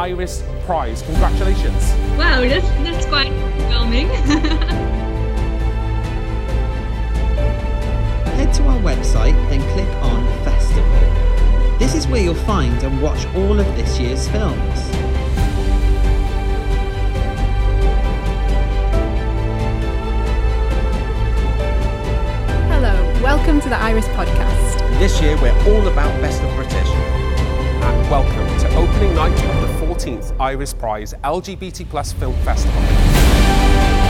Iris Prize. 14th Iris Prize LGBT Plus Film Festival.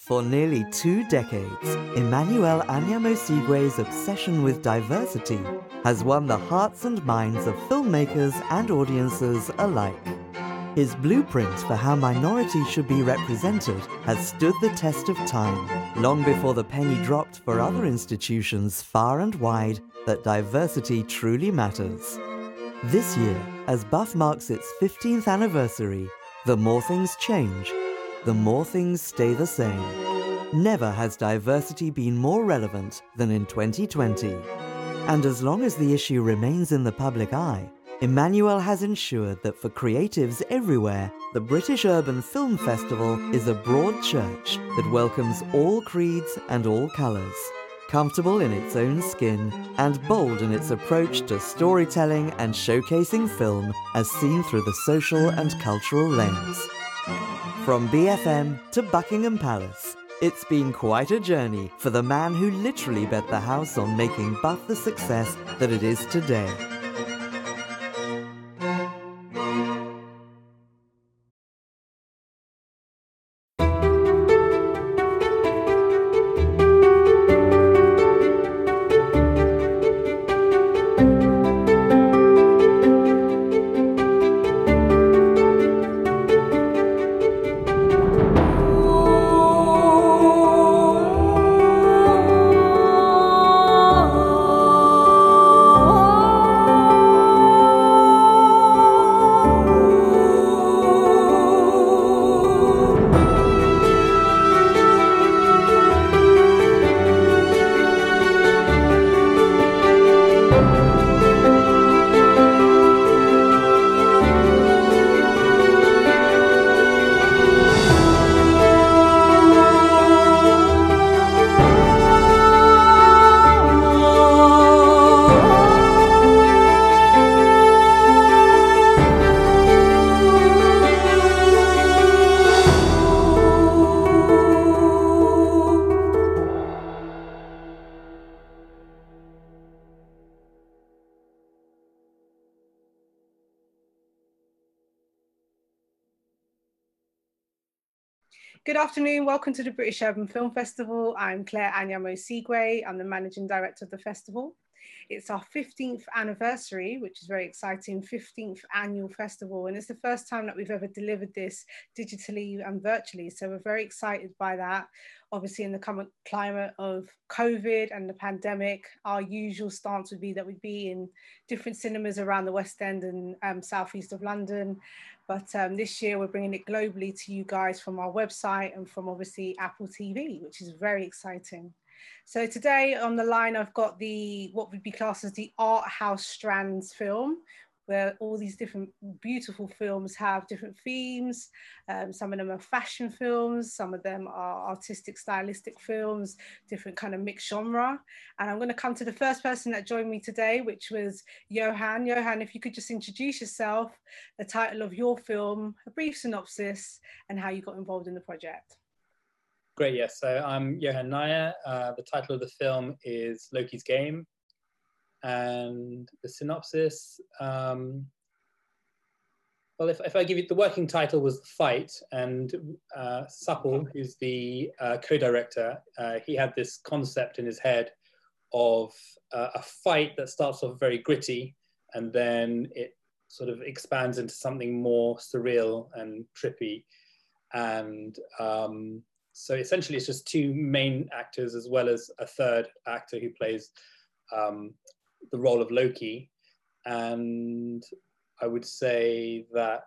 For nearly two decades, Emmanuel Anyiam-Osigwe's obsession with diversity has won the hearts and minds of filmmakers and audiences alike. His blueprint for how minorities should be represented has stood the test of time, long before the penny dropped for other institutions far and wide that diversity truly matters. This year, as Buff marks its 15th anniversary, the more things change, the more things stay the same. Never has diversity been more relevant than in 2020. And as long as the issue remains in the public eye, Emmanuel has ensured that for creatives everywhere, the British Urban Film Festival is a broad church that welcomes all creeds and all colours. Comfortable in its own skin and bold in its approach to storytelling and showcasing film as seen through the social and cultural lens. From BFM to Buckingham Palace, it's been quite a journey for the man who literally bet the house on making Buff the success that it is today. Good afternoon. Welcome to the British Urban Film Festival. I'm Claire Anyiam-Osigwe. I'm the managing director of the festival. It's our 15th anniversary, which is very exciting, 15th annual festival. And it's the first time that we've ever delivered this digitally and virtually. So we're very excited by that. Obviously, in the current climate of COVID and the pandemic, our usual stance would be that we'd be in different cinemas around the West End and um, southeast of London. But um, this year, we're bringing it globally to you guys from our website and from obviously Apple TV, which is very exciting. So today on the line, I've got the what would be classed as the art house strands film, where all these different beautiful films have different themes. Um, some of them are fashion films, some of them are artistic, stylistic films, different kind of mixed genre. And I'm going to come to the first person that joined me today, which was Johan. Johan, if you could just introduce yourself, the title of your film, a brief synopsis, and how you got involved in the project. Great, yes. So I'm Johan Naja. Uh, the title of the film is Loki's Game. And the synopsis, um, well, if, if I give you the working title was The Fight, and uh, Supple, who's the uh, co-director, uh, he had this concept in his head of uh, a fight that starts off very gritty and then it sort of expands into something more surreal and trippy. And um, so essentially, it's just two main actors as well as a third actor who plays um, the role of Loki. And I would say that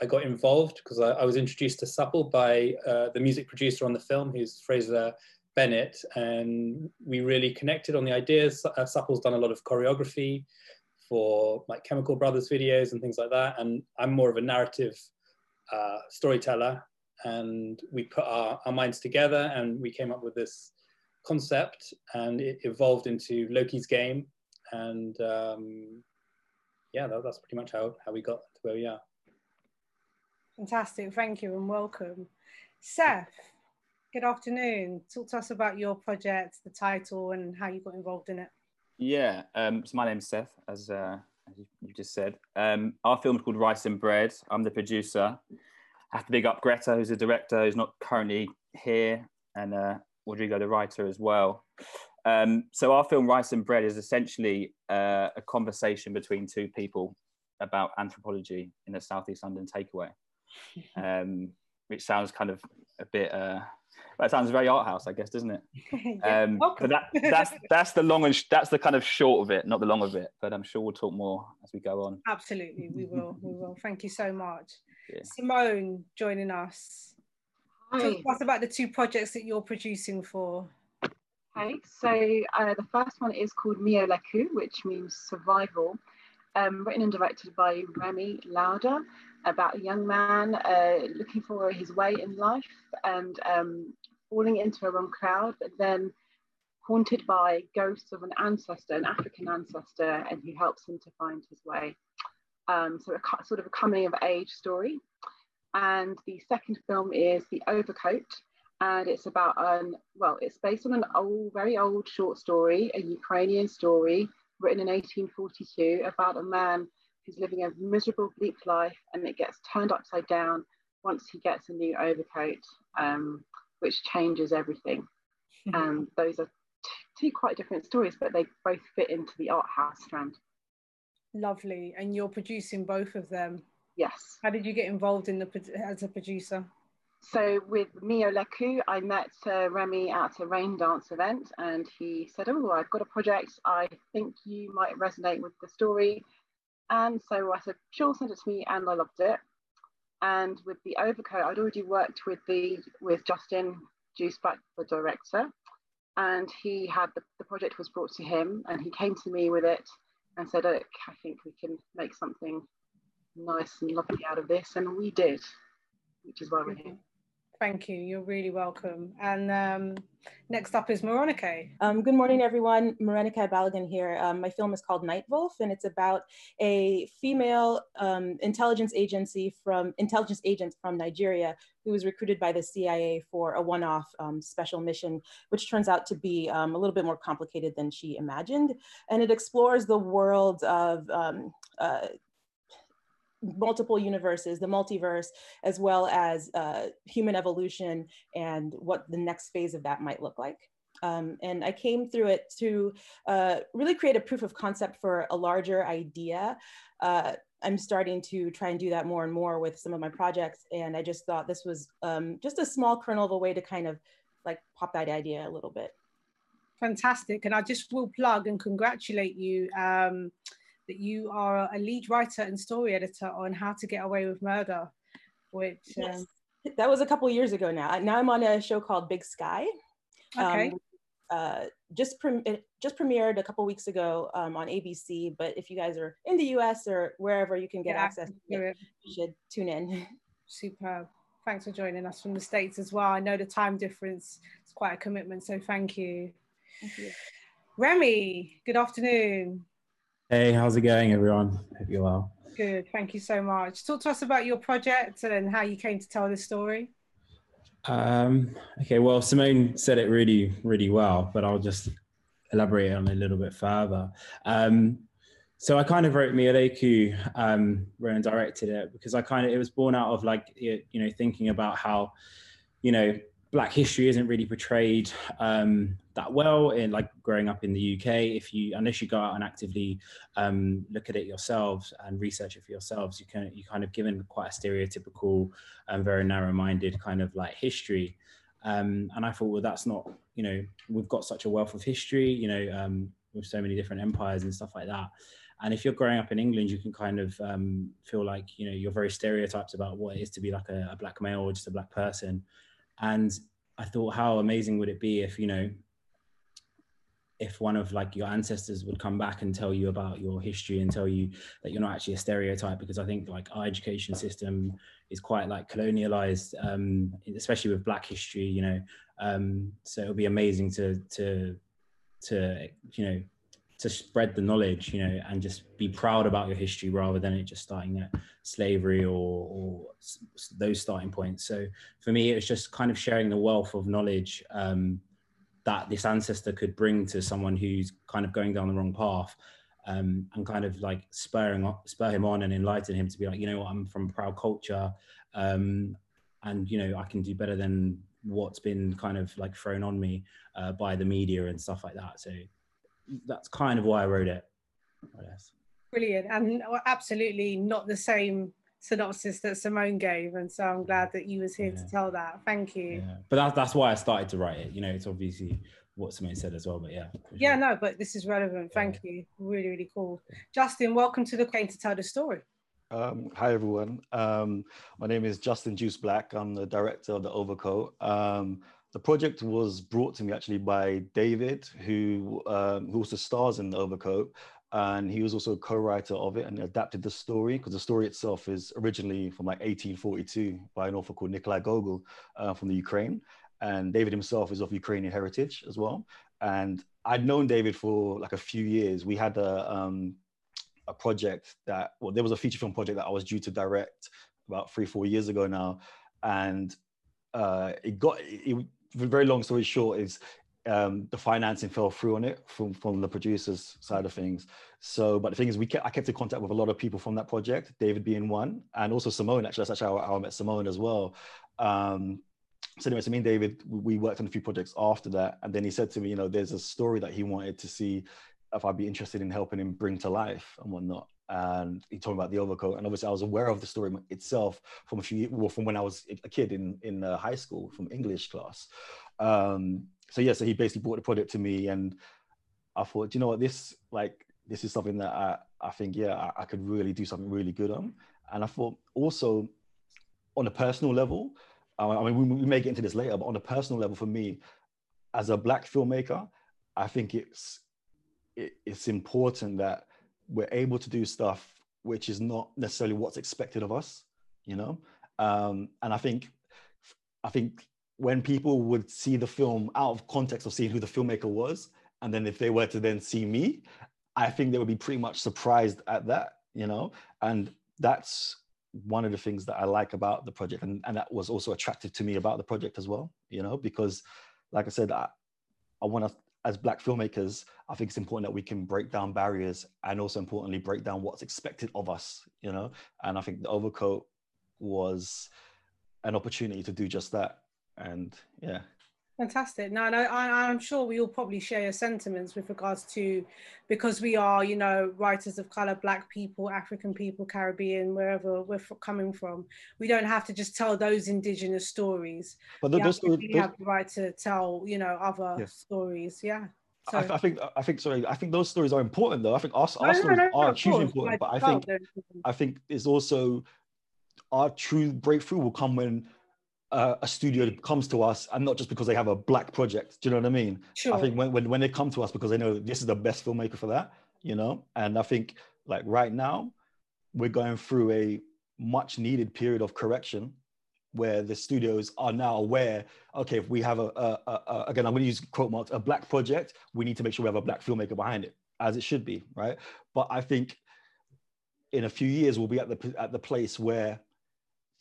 I got involved because I, I, was introduced to Supple by uh, the music producer on the film, who's Fraser Bennett, and we really connected on the ideas. Uh, Supple's done a lot of choreography for like Chemical Brothers videos and things like that, and I'm more of a narrative uh, storyteller, and we put our, our minds together and we came up with this concept and it evolved into Loki's game. And um, yeah, that, that's pretty much how, how we got to where we are. Fantastic. Thank you and welcome. Seth, good afternoon. Talk to us about your project, the title, and how you got involved in it. Yeah, um, so my name's Seth, as, uh, as you, you, just said. Um, our film is called Rice and Bread. I'm the producer. I have to big up Greta, who's the director, who's not currently here, and uh, Rodrigo, the writer, as well. Um, so our film Rice and Bread is essentially uh, a conversation between two people about anthropology in a southeast London takeaway, um, which sounds kind of a bit. Uh, that sounds very art house, I guess, doesn't it? yeah, um, but that, that's that's the long and sh- that's the kind of short of it, not the long of it. But I'm sure we'll talk more as we go on. Absolutely, we will. We will. Thank you so much. Yeah. Simone joining us. Hi. Talk to us about the two projects that you're producing for. Okay, so uh, the first one is called Mio Leku, which means survival, um, written and directed by Remy Lauder, about a young man uh, looking for his way in life and um, falling into a wrong crowd, but then haunted by ghosts of an ancestor, an African ancestor, and he helps him to find his way um, so a sort of a coming of age story. And the second film is The Overcoat, and it's about um, well, it's based on an old, very old short story, a Ukrainian story written in 1842 about a man who's living a miserable, bleak life, and it gets turned upside down once he gets a new overcoat, um, which changes everything. And um, those are two quite different stories, but they both fit into the art house strand. Lovely. And you're producing both of them? Yes. How did you get involved in the as a producer? So with Mio Leku, I met uh, Remy at a rain dance event and he said, oh, I've got a project. I think you might resonate with the story. And so I said, sure, send it to me. And I loved it. And with the overcoat, I'd already worked with the with Justin Juiceback, the director. And he had the, the project was brought to him and he came to me with it and said, I think we can make something nice and lovely out of this. And we did, which is why we're here. Thank you. You're really welcome. And um, next up is Moronike. Um, good morning, everyone. Moronike Balogun here. Um, my film is called Night Wolf, and it's about a female um, intelligence agency from intelligence agent from Nigeria who was recruited by the CIA for a one-off um, special mission, which turns out to be um, a little bit more complicated than she imagined. And it explores the world of uh, multiple universes, the multiverse, as well as uh, human evolution and what the next phase of that might look like. Um, and I came through it to uh, really create a proof of concept for a larger idea. Uh, I'm starting to try and do that more and more with some of my projects. And I just thought this was um, just a small kernel of a way to kind of like pop that idea a little bit. Fantastic. And I just will plug and congratulate you um, that you are a lead writer and story editor on How to Get Away with Murder, which. Yes. Um, that was a couple years ago now. Now I'm on a show called Big Sky. Okay. Um, uh, just pre- just premiered a couple weeks ago um, on ABC. But if you guys are in the US or wherever you can get yeah, access to it, you should tune in. Superb. Thanks for joining us from the States as well. I know the time difference is quite a commitment, so thank you. Thank you. Remy, good afternoon. Hey, how's it going, everyone? Hope you're well. Good, thank you so much. Talk to us about your project and how you came to tell this story. Um, okay, well, Simone said it really, really well, but I'll just elaborate on it a little bit further. Um, so I kind of wrote Mio um, wrote and directed it because I kind of it was born out of like you know thinking about how you know Black history isn't really portrayed um, that well in like growing up in the UK. If you unless you go out and actively um, look at it yourselves and research it for yourselves, you can you kind of given quite a stereotypical and very narrow-minded kind of like history. Um, and I thought, well, that's not you know we've got such a wealth of history, you know, um, with so many different empires and stuff like that. And if you're growing up in England, you can kind of um, feel like you know you're very stereotyped about what it is to be like a, a black male or just a black person and I thought, how amazing would it be if you know, if one of like your ancestors would come back and tell you about your history and tell you that you're not actually a stereotype, because I think like our education system is quite like colonialized, um, especially with Black history, you know. Um, so it would be amazing to to to you know to spread the knowledge, you know, and just be proud about your history rather than it just starting at slavery or, or those starting points. So for me, it was just kind of sharing the wealth of knowledge um, that this ancestor could bring to someone who's kind of going down the wrong path. Um, and kind of like spurring spur him on and enlighten him to be like, you know what, I'm from proud culture, um, and you know I can do better than what's been kind of like thrown on me uh, by the media and stuff like that. So that's kind of why I wrote it. I guess. Brilliant, and absolutely not the same synopsis that Simone gave, and so I'm glad that you was here yeah. to tell that. Thank you. Yeah. But that's that's why I started to write it. You know, it's obviously what Simone said as well. But yeah. Yeah, sure. no, but this is relevant. Thank yeah. you. Really, really cool. Justin, welcome to the Game to Tell the Story. Um, hi everyone. Um, my name is Justin Juice Black. I'm the director of the Overcoat. Um, the project was brought to me actually by David, who um, who also stars in the Overcoat, and he was also a co-writer of it and adapted the story because the story itself is originally from like 1842 by an author called Nikolai Gogol uh, from the Ukraine, and David himself is of Ukrainian heritage as well. And I'd known David for like a few years. We had a um, a project that well, there was a feature film project that I was due to direct about three four years ago now, and uh, it got it, very long story short is um, the financing fell through on it from, from the producers side of things. So, but the thing is, we kept, I kept in contact with a lot of people from that project, David being one, and also Simone. Actually, that's actually how, I met Simone as well. Um, so anyway, so me and David, we worked on a few projects after that, and then he said to me, you know, there's a story that he wanted to see if I'd be interested in helping him bring to life and whatnot and he told me about the overcoat and obviously i was aware of the story itself from a few well from when i was a kid in in uh, high school from english class. Um so yeah so he basically brought the project to me and i thought you know what? This like this is something that i i think yeah I, I could really do something really good on. And i thought also on a personal level i mean we, we may get into this later but on a personal level for me as a black filmmaker i think it's it, it's important that we're able to do stuff which is not necessarily what's expected of us you know? Um, and i think i think when people would see the film out of context of seeing who the filmmaker was and then if they were to then see me i think they would be pretty much surprised at that you know? And that's one of the things that i like about the project and, and that was also attractive to me about the project as well you know? Because like i said i, I want to as black filmmakers, I think it's important that we can break down barriers and also importantly break down what's expected of us, you know. And I think the overcoat was an opportunity to do just that. And yeah. Fantastic. No, no, I, I'm sure we all probably share your sentiments with regards to because we are, you know, writers of color, black people, African people, Caribbean, wherever we're coming from. We don't have to just tell those indigenous stories. But we those, have, those, we have the right to tell, you know, other yes. stories. Yeah. So, I, I, think I think sorry I think those stories are important though I think our, our no, stories no, no, are hugely important but I oh, think I think it's also our true breakthrough will come when uh, a studio comes to us and not just because they have a black project. Do you know what I mean? Sure. I think when, when, when they come to us because they know this is the best filmmaker for that, you know? And I think like right now, we're going through a much needed period of correction where the studios are now aware, okay, if we have a, a, a, a again, I'm going to use quote marks, a black project, we need to make sure we have a black filmmaker behind it, as it should be, right? But I think in a few years, we'll be at the, at the place where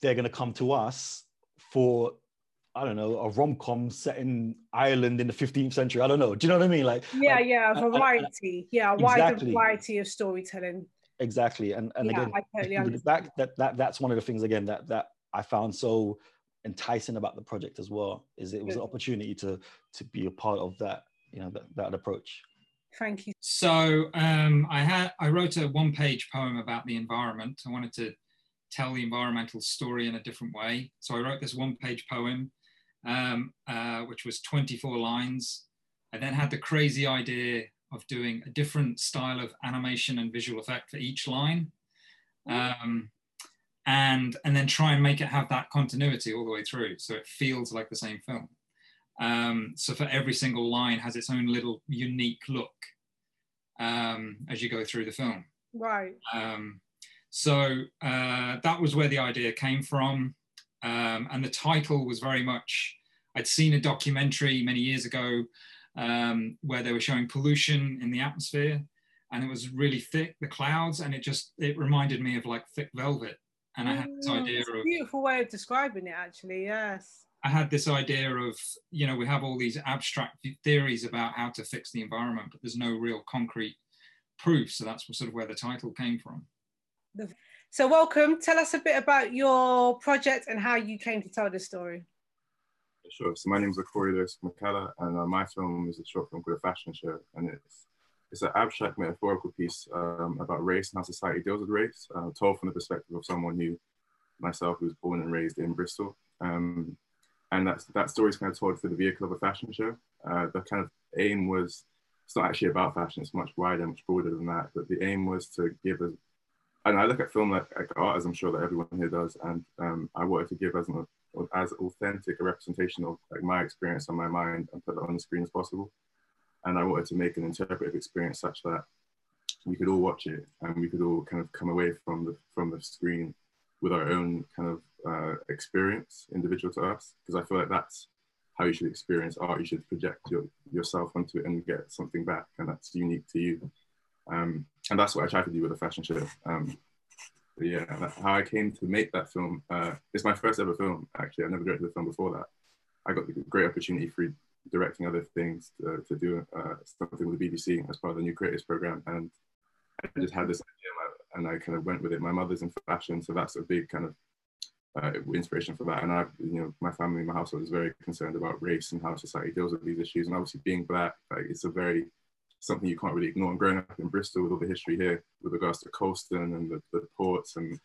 they're going to come to us for I don't know, a rom com set in Ireland in the 15th century. I don't know. Do you know what I mean? Like yeah, like, yeah, variety. yeah, a exactly. wide variety of storytelling. Exactly. And and yeah, again, that, that that that's one of the things again that that I found so enticing about the project as well, is it was Good. an opportunity to to be a part of that, you know, that, that approach. Thank you. So um, I had I wrote a one page poem about the environment. I wanted to tell the environmental story in a different way. So I wrote this one page poem, um, uh, which was 24 lines. I then had the crazy idea of doing a different style of animation and visual effect for each line. Um, and, and then try and make it have that continuity all the way through. So it feels like the same film. Um, so for every single line has its own little unique look um, as you go through the film. Right. Um, so uh, that was where the idea came from. Um, and the title was very much, I'd seen a documentary many years ago um, where they were showing pollution in the atmosphere and it was really thick, the clouds, and it just, it reminded me of like thick velvet. And I had this mm, idea of- a beautiful way of describing it actually, yes. I had this idea of, you know, we have all these abstract theories about how to fix the environment, but there's no real concrete proof. So that's sort of where the title came from. So welcome. Tell us a bit about your project and how you came to tell this story. Sure. So my name is Akori Lewis McKellar, and uh, my film is a short film called A Fashion Show, and it's it's an abstract metaphorical piece um, about race and how society deals with race, uh, told from the perspective of someone who, myself, who was born and raised in Bristol. Um, and that's, that story is kind of told through the vehicle of a fashion show. Uh, the kind of aim was, it's not actually about fashion, it's much wider, much broader than that, but the aim was to give a and I look at film like, like, art, as I'm sure that everyone here does, and um, I wanted to give as an as authentic a representation of like my experience on my mind and put that on the screen as possible. And I wanted to make an interpretive experience such that we could all watch it and we could all kind of come away from the from the screen with our own kind of uh, experience, individual to us, because I feel like that's how you should experience art. You should project your, yourself onto it and get something back, and that's unique to you. Um, and that's what I tried to do with the fashion show. Um, yeah, how I came to make that film. Uh, it's my first ever film, actually. I never directed a film before that. I got the great opportunity through directing other things to, do uh, something with the BBC as part of the New Creators Program. And I just had this idea and I kind of went with it. My mother's in fashion, so that's a big kind of uh, inspiration for that. And I, you know, my family, my household is very concerned about race and how society deals with these issues. And obviously being black, like, it's a very something you can't really ignore. And growing up in Bristol with all the history here with regards to Colston and the, the ports and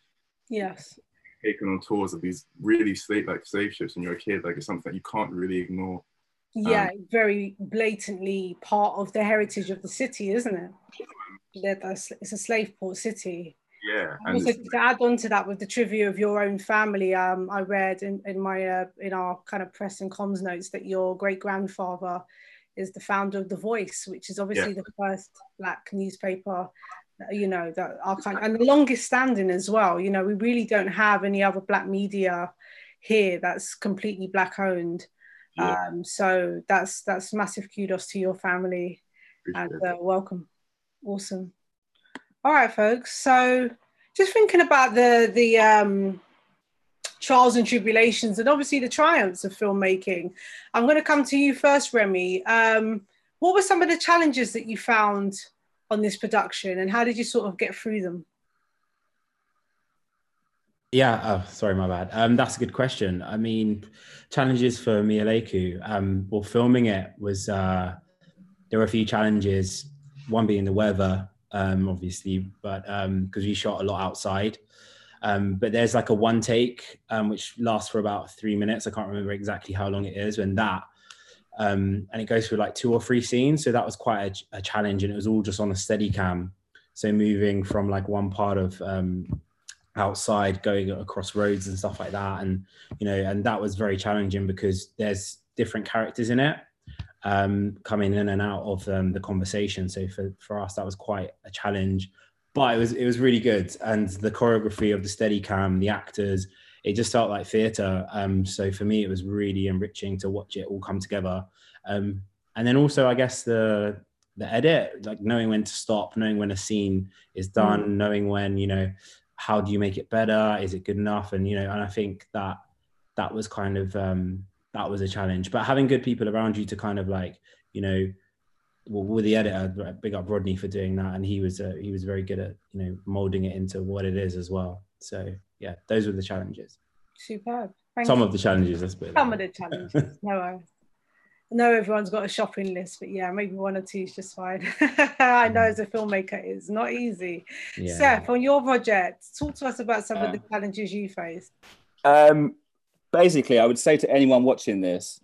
yes, taking on tours of these really slave like slave ships when you're a kid, like it's something that you can't really ignore. Yeah, um, very blatantly part of the heritage of the city, isn't it? That It's a slave port city. Yeah. And also to add on to that with the trivia of your own family, um, I read in, in my uh, in our kind of press and comms notes that your great grandfather is the founder of The Voice, which is obviously yeah. the first black newspaper, you know, that our kind and the longest standing as well. You know, we really don't have any other black media here that's completely black owned. Yeah. Um, so that's that's massive kudos to your family Appreciate and uh, welcome. Awesome. All right, folks. So just thinking about the the um trials and tribulations and obviously the triumphs of filmmaking. I'm going to come to you first, Remy. Um, what were some of the challenges that you found on this production, and how did you sort of get through them? Yeah, oh, sorry, my bad. Um, that's a good question. I mean, challenges for Mia Leiku. Um, well, filming it was uh, there were a few challenges. One being the weather, um, obviously, but because um, we shot a lot outside. Um, but there's like a one take um, which lasts for about three minutes. I can't remember exactly how long it is. When that um, and it goes through like two or three scenes, so that was quite a, a, challenge, and it was all just on a steady cam. So moving from like one part of um, outside, going across roads and stuff like that, and you know, and that was very challenging because there's different characters in it um, coming in and out of um, the conversation. So for for us, that was quite a challenge but it was it was really good, and the choreography of the steady cam, the actors, it just felt like theatre. Um, so for me, it was really enriching to watch it all come together. Um, and then also, I guess the the edit, like knowing when to stop, knowing when a scene is done, mm. knowing when you know how do you make it better, is it good enough, and you know, and I think that that was kind of um, that was a challenge. But having good people around you to kind of like you know well, with the editor, big up Rodney for doing that, and he was uh, he was very good at you know molding it into what it is as well. So yeah, those were the challenges. Superb. Thank Some you. of the challenges, let's put Some of the challenges. no worries. I know everyone's got a shopping list, but yeah, maybe one or two is just fine. I know as a filmmaker, it's not easy. Yeah. Seth, on your project, talk to us about some of the challenges you faced. Um, basically, I would say to anyone watching this,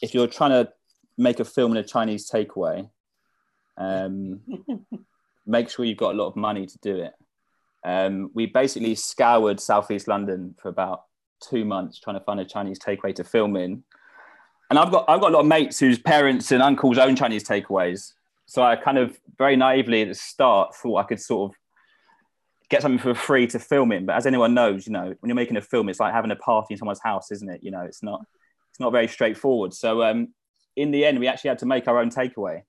if you're trying to make a film in a Chinese takeaway, um, make sure you've got a lot of money to do it. Um, we basically scoured Southeast London for about two months trying to find a Chinese takeaway to film in. And I've got I've got a lot of mates whose parents and uncles own Chinese takeaways. So I kind of very naively at the start thought I could sort of get something for free to film in. But as anyone knows, you know, when you're making a film, it's like having a party in someone's house, isn't it? You know, it's not it's not very straightforward. So um, in the end, we actually had to make our own takeaway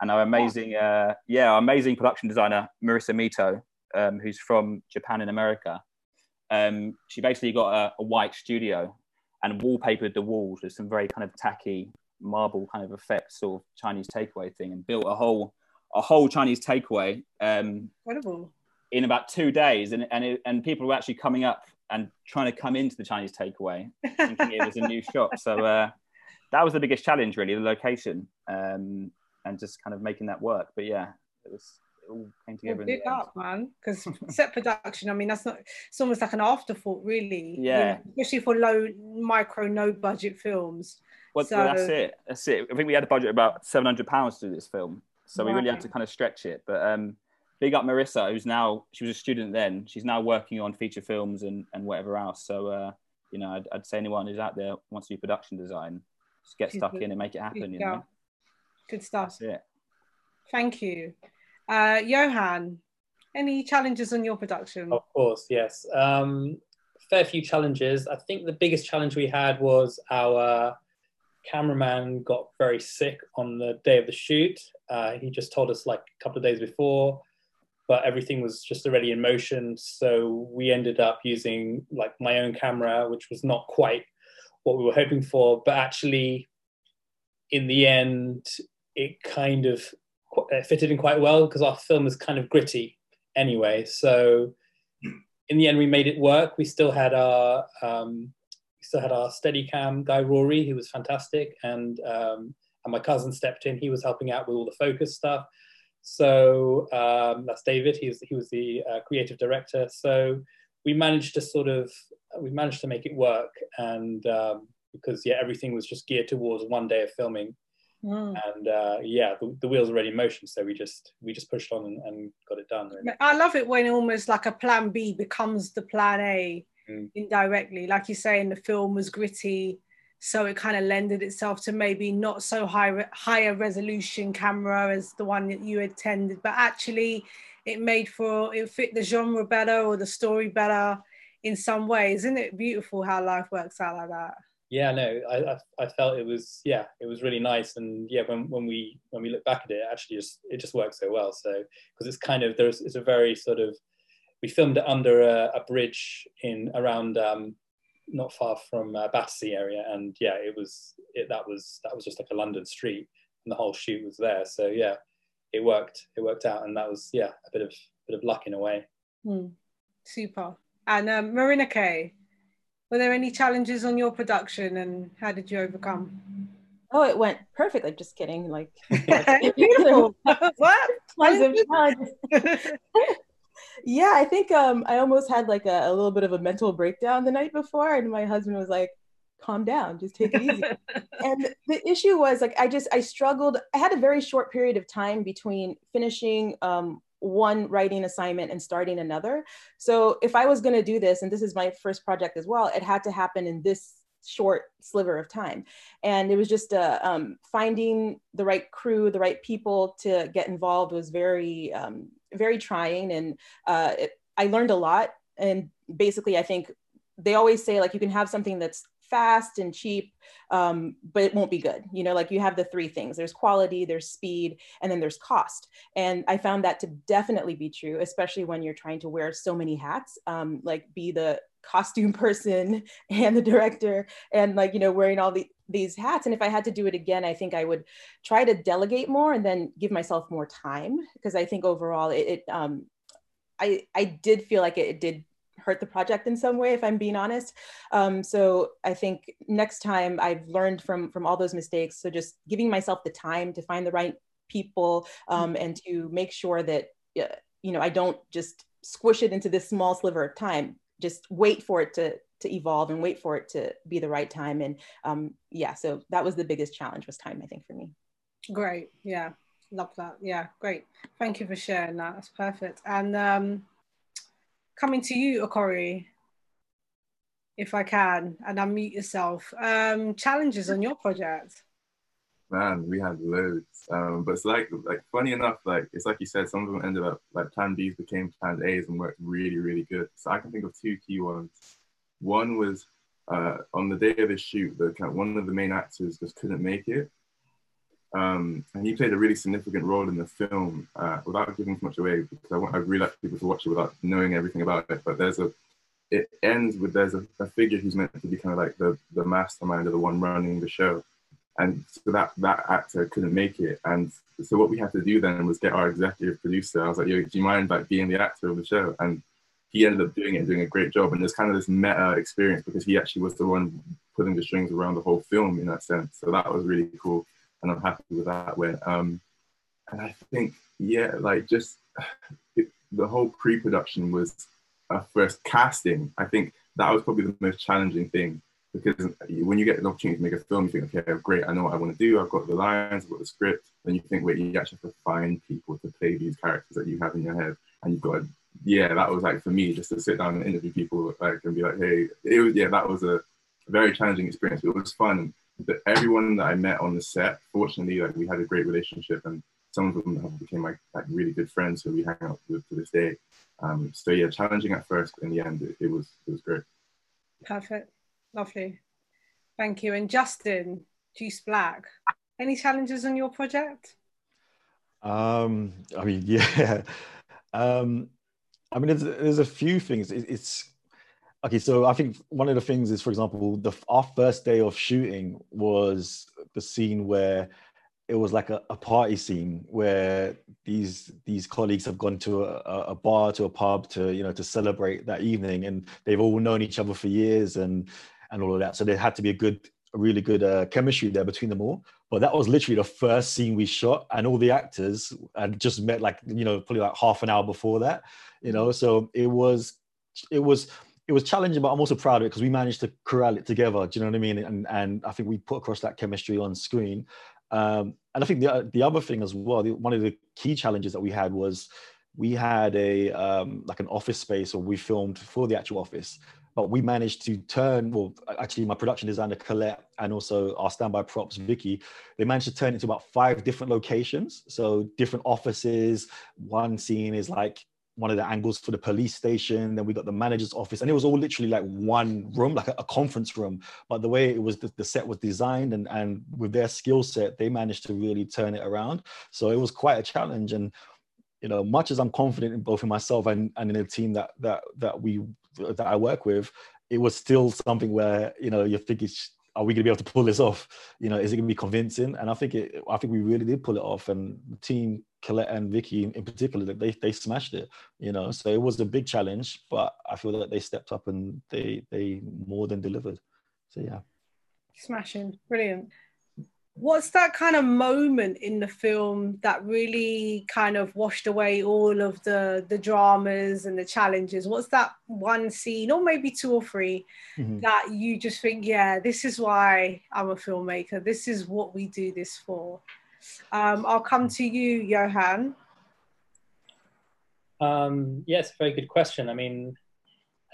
and our amazing, uh, yeah, our amazing production designer Marissa Mito, um, who's from Japan in America. Um, she basically got a, a, white studio and wallpapered the walls with some very kind of tacky marble kind of effect, sort of Chinese takeaway thing, and built a whole a whole Chinese takeaway. Um, Incredible. In about two days, and and it, and people were actually coming up and trying to come into the Chinese takeaway, thinking it was a new shop. So uh, that was the biggest challenge, really, the location. Um, and just kind of making that work. But yeah, it was it all came together. Well, big up, man, because set production. I mean, that's not. It's almost like an afterthought, really. Yeah. You know, especially for low, micro, no budget films. Well, so, well, that's it. That's it. I think we had a budget about seven hundred pounds to do this film, so right. we really had to kind of stretch it. But um, big up Marissa, who's now she was a student then. She's now working on feature films and and whatever else. So uh, you know, I'd, I'd say anyone who's out there wants to do production design, just get stuck in and make it happen. You know. Good stuff. That's it. Thank you. Uh, Johan, any challenges on your production? Of course, yes. Um, fair few challenges. I think the biggest challenge we had was our cameraman got very sick on the day of the shoot. Uh, he just told us like a couple of days before, but everything was just already in motion. So we ended up using like my own camera, which was not quite what we were hoping for, but actually, in the end, it kind of fitted in quite well because our film is kind of gritty anyway. So in the end, we made it work. We still had our um, we still had our Steadicam guy Rory, who was fantastic, and um, and my cousin stepped in. He was helping out with all the focus stuff. So um, that's David. He was he was the uh, creative director. So we managed to sort of we managed to make it work, and um, because yeah, everything was just geared towards one day of filming. Mm. And uh, yeah, the, the, wheels are already in motion, so we just we just pushed on and, and got it done. Really. I love it when almost like a plan B becomes the plan A mm. indirectly. Like you say, in the film was gritty, so it kind of lended itself to maybe not so high higher resolution camera as the one that you attended, but actually it made for it fit the genre better or the story better in some ways. Isn't it beautiful how life works out like that? Yeah no I, I felt it was yeah it was really nice and yeah when, when we when we look back at it, it actually just it just works so well so because it's kind of there's it's a very sort of we filmed it under a, a bridge in around um, not far from uh, Battersea area and yeah it was it that was that was just like a London street and the whole shoot was there. So yeah, it worked. It worked out, and that was yeah a bit of bit of luck in a way. Hmm. Super. And um, Moronike, were there any challenges on your production, and how did you overcome? Oh, it went perfectly. Just kidding. Like beautiful. what? Tons of challenges. yeah, I think um, I almost had like a, a little bit of a mental breakdown the night before, and my husband was like, calm down just take it easy and the issue was like i just i struggled i had a very short period of time between finishing um, one writing assignment and starting another. So if i was going to do this and this is my first project as well it had to happen in this short sliver of time. And it was just uh, um, finding the right crew the right people to get involved was very um, very trying. And uh, it, i learned a lot. And basically i think they always say like you can have something that's fast and cheap, um, but it won't be good. You know, like you have the three things there's quality, there's speed, and then there's cost. And I found that to definitely be true, especially when you're trying to wear so many hats, um, like be the costume person and the director and like you know wearing all the these hats and if i had to do it again i think i would try to delegate more and then give myself more time because i think overall it, it um i i did feel like it, it did hurt the project in some way, if I'm being honest. Um, so I think next time I've learned from from all those mistakes. So just giving myself the time to find the right people um, and to make sure that uh, you know I don't just squish it into this small sliver of time. Just wait for it to to evolve and wait for it to be the right time. And um, yeah, so that was the biggest challenge was time, I think, for me. Great. Yeah. Love that. Yeah, great. Thank you for sharing that. That's perfect. And um, coming to you, Okori, if I can, and unmute yourself. Um, challenges on your project? Man, we had loads. Um, but it's like, like funny enough, like it's like you said, some of them ended up like Plan Bs became Plan As and worked really, really good. So I can think of two key ones. One was uh, on the day of the shoot, the one of the main actors just couldn't make it, um, and he played a really significant role in the film uh, without giving too much away because I, want, I really like people to watch it without knowing everything about it. But there's a, it ends with there's a, a figure who's meant to be kind of like the, the mastermind of the one running the show. And so that, that actor couldn't make it. And so what we had to do then was get our executive producer. I was like, Yo, do you mind like being the actor of the show? And he ended up doing it, doing a great job. And there's kind of this meta experience because he actually was the one putting the strings around the whole film in that sense. So that was really cool and I'm happy with that win. Um, and I think, yeah, like just it, the whole pre-production was a first casting. I think that was probably the most challenging thing because when you get an opportunity to make a film, you think, okay, great, I know what I want to do. I've got the lines, I've got the script. Then you think, wait, you actually have to find people to play these characters that you have in your head, and you've got to, yeah, that was like for me just to sit down and interview people like and be like, hey, it was yeah, that was a very challenging experience. But it was fun that everyone that I met on the set, fortunately, like we had a great relationship, and some of them have became like, like really good friends who we hang out with to this day. Um, so yeah, challenging at first, but in the end, it, it was it was great. Perfect, lovely, thank you. And Justin, Juice Black, any challenges on your project? Um, I mean, yeah. Um, I mean, there's, there's a few things. It, it's Okay, so I think one of the things is, for example, the our first day of shooting was the scene where it was like a, a party scene where these these colleagues have gone to a, a, bar to a pub to you know to celebrate that evening, and they've all known each other for years and and all of that. So there had to be a good, a really good uh, chemistry there between them all. But that was literally the first scene we shot, and all the actors had just met like you know probably like half an hour before that, you know. So it was it was it was challenging, but I'm also proud of it because we managed to corral it together. Do you know what I mean? And and I think we put across that chemistry on screen. Um, and I think the the other thing as well, the, one of the key challenges that we had was we had a um, like an office space, or we filmed for the actual office, but we managed to turn. Well, actually, my production designer Colette and also our standby props Vicky, they managed to turn it into about five different locations. So different offices. One scene is like one of the angles for the police station. Then we got the manager's office, and it was all literally like one room, like a, a conference room. But the way it was, the, the, set was designed, and and with their skill set, they managed to really turn it around. So it was quite a challenge. And you know, much as I'm confident in both in myself and, and in the team that that that we that I work with, it was still something where you know you think it's are we going to be able to pull this off? You know, is it going to be convincing? And I think it, I think we really did pull it off. And the team, Colette and Vicky in particular, they they smashed it. You know, so it was a big challenge, but I feel that they stepped up and they they more than delivered. So yeah, smashing, brilliant what's that kind of moment in the film that really kind of washed away all of the the dramas and the challenges what's that one scene or maybe two or 3 mm-hmm. that you just think yeah this is why i'm a filmmaker this is what we do this for um, i'll come to you johan um, yes very good question i mean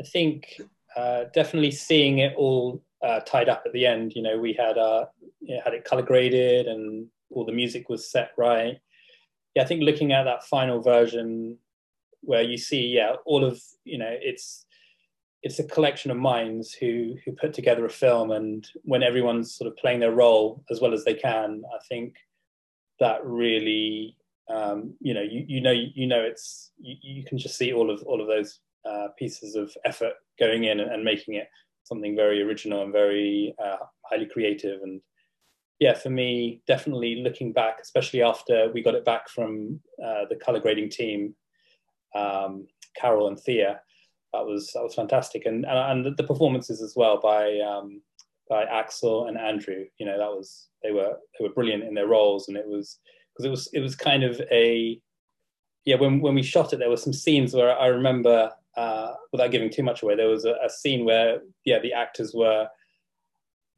i think uh, definitely seeing it all uh, tied up at the end. You know, we had uh, know, had it color graded and all the music was set right. Yeah, I think looking at that final version where you see, yeah, all of you know, it's it's a collection of minds who who put together a film, and when everyone's sort of playing their role as well as they can, I think that really, um, you know, you you know you know it's you, you can just see all of all of those uh, pieces of effort going in and, and making it something very original and very uh, highly creative. And yeah, for me, definitely looking back, especially after we got it back from uh, the color grading team, um, Carol and Thea, that was that was fantastic. And and the performances as well by um, by Axel and Andrew. You know, that was they were they were brilliant in their roles, and it was because it was it was kind of a yeah when when we shot it there were some scenes where I remember uh, without giving too much away, there was a, a, scene where, yeah, the actors were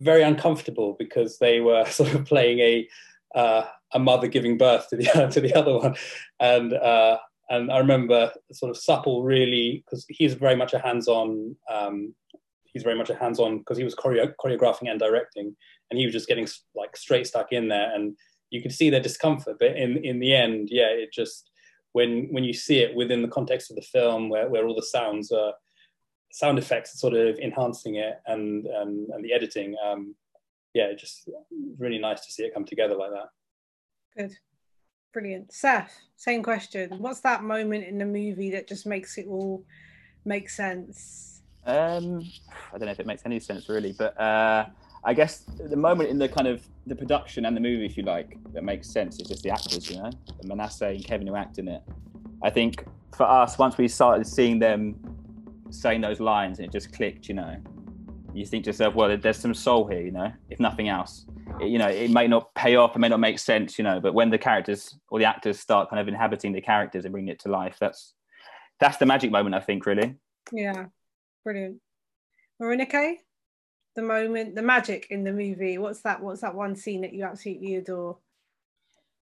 very uncomfortable because they were sort of playing a uh, a mother giving birth to the to the other one, and uh, and I remember sort of Supple really because he's very much a hands-on. Um, he's very much a hands-on because he was choreo- choreographing and directing, and he was just getting like straight stuck in there, and you could see their discomfort. But in in the end, yeah, it just when when you see it within the context of the film, where, where all the sounds are sound effects sort of enhancing it and and, and the editing, um, yeah, just really nice to see it come together like that. Good, brilliant. Seth, same question. What's that moment in the movie that just makes it all make sense? Um, I don't know if it makes any sense really, but uh, I guess the moment in the kind of the production and the movie, if you like, that makes sense is just the actors, you know, Manasseh and Kevin who act in it. I think for us, once we started seeing them saying those lines and it just clicked, you know, you think to yourself, well, there's some soul here, you know, if nothing else. It, you know, it may not pay off, it may not make sense, you know, but when the characters or the actors start kind of inhabiting the characters and bringing it to life, that's that's the magic moment, I think, really. Yeah, brilliant. Moronike? the moment, the magic in the movie? What's that? What's that one scene that you absolutely adore?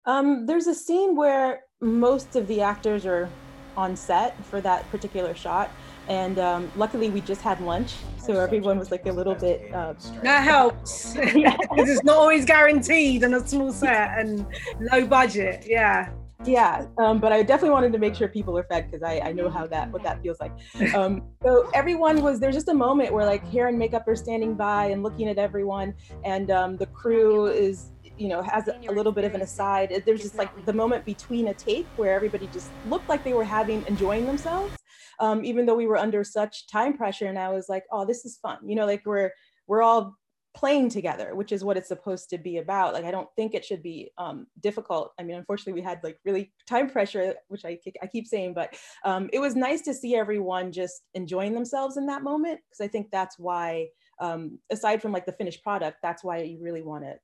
Um, there's a scene where most of the actors are on set for that particular shot, and um, luckily we just had lunch, so everyone was like a little bit. Uh, that helps. it's not always guaranteed on a small set and low budget. Yeah yeah um, but i definitely wanted to make sure people are fed because I, I know how that what that feels like um, so everyone was there's just a moment where like hair and makeup are standing by and looking at everyone and um, the crew is you know has a little bit of an aside there's just like the moment between a take where everybody just looked like they were having enjoying themselves um, even though we were under such time pressure and i was like oh this is fun. You know like we're we're all playing together which is what it's supposed to be about. Like i don't think it should be um, difficult. I mean unfortunately we had like really time pressure which i, I keep saying but um, it was nice to see everyone just enjoying themselves in that moment because i think that's why um, aside from like the finished product that's why you really want to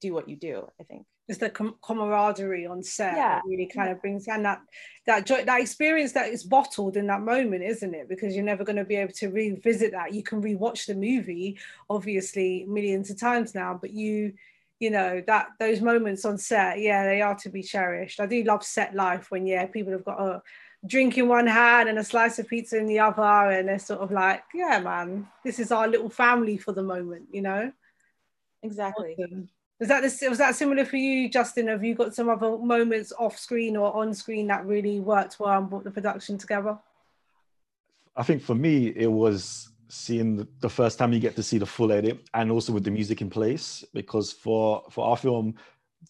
do what you do i think. It's the com- camaraderie on set yeah. that really kind of brings and that that joy, that experience that is bottled in that moment isn't it? Because you're never going to be able to revisit that. You can rewatch the movie obviously millions of times now but you you know that those moments on set yeah they are to be cherished. I do love set life when yeah people have got a drink in one hand and a slice of pizza in the other and they're sort of like yeah man this is our little family for the moment you know? Exactly. Awesome. Was that this, was that similar for you, Justin? Have you got some other moments off screen or on screen that really worked well and brought the production together? I think for me, it was seeing the, first time you get to see the full edit and also with the music in place because for for our film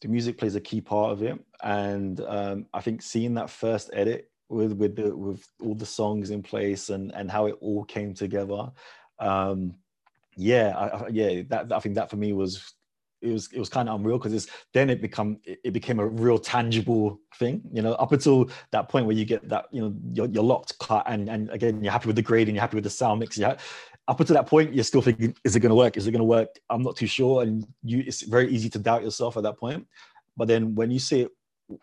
the music plays a key part of it and um, i think seeing that first edit with with the with all the songs in place and and how it all came together um, yeah, I, yeah, that I think that for me was it was it was kind of unreal because it's then it become it became a real tangible thing you know up until that point where you get that you know you're, you're locked cut and and again you're happy with the grading you're happy with the sound mix yeah up until that point you're still thinking is it going to work? Is it going to work? I'm not too sure and you it's very easy to doubt yourself at that point. But then when you see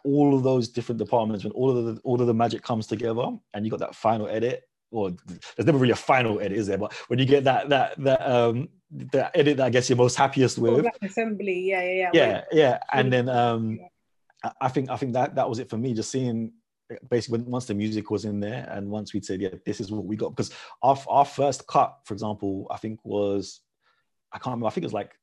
all of those different departments when all of the all of the magic comes together and you got that final edit or there's never really a final edit, is there? But when you get that that that um the edit that I guess you're most happiest with, oh, assembly, yeah, yeah, yeah, yeah, yeah, and then um, I think I think that that was it for me. Just seeing basically once the music was in there, and once we'd said, yeah, this is what we got, because our our first cut, for example, I think was I can't remember. I think it was like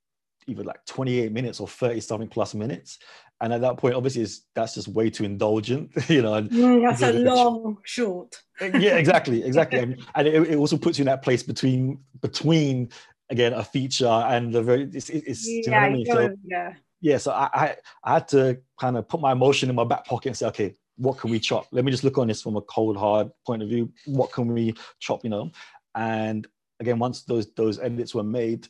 either like 28 minutes or 30 something plus minutes. And at that point obviously it's, that's just way too indulgent you know mm, that's a long short. Yeah exactly exactly. And, and it, it, also puts you in that place between between again a feature and the very it's, it's yeah, you know what I mean? so, yeah. yeah so I, I i had to kind of put my emotion in my back pocket and say okay what can we chop? Let me just look on this from a cold hard point of view. What can we chop you know? And again once those those edits were made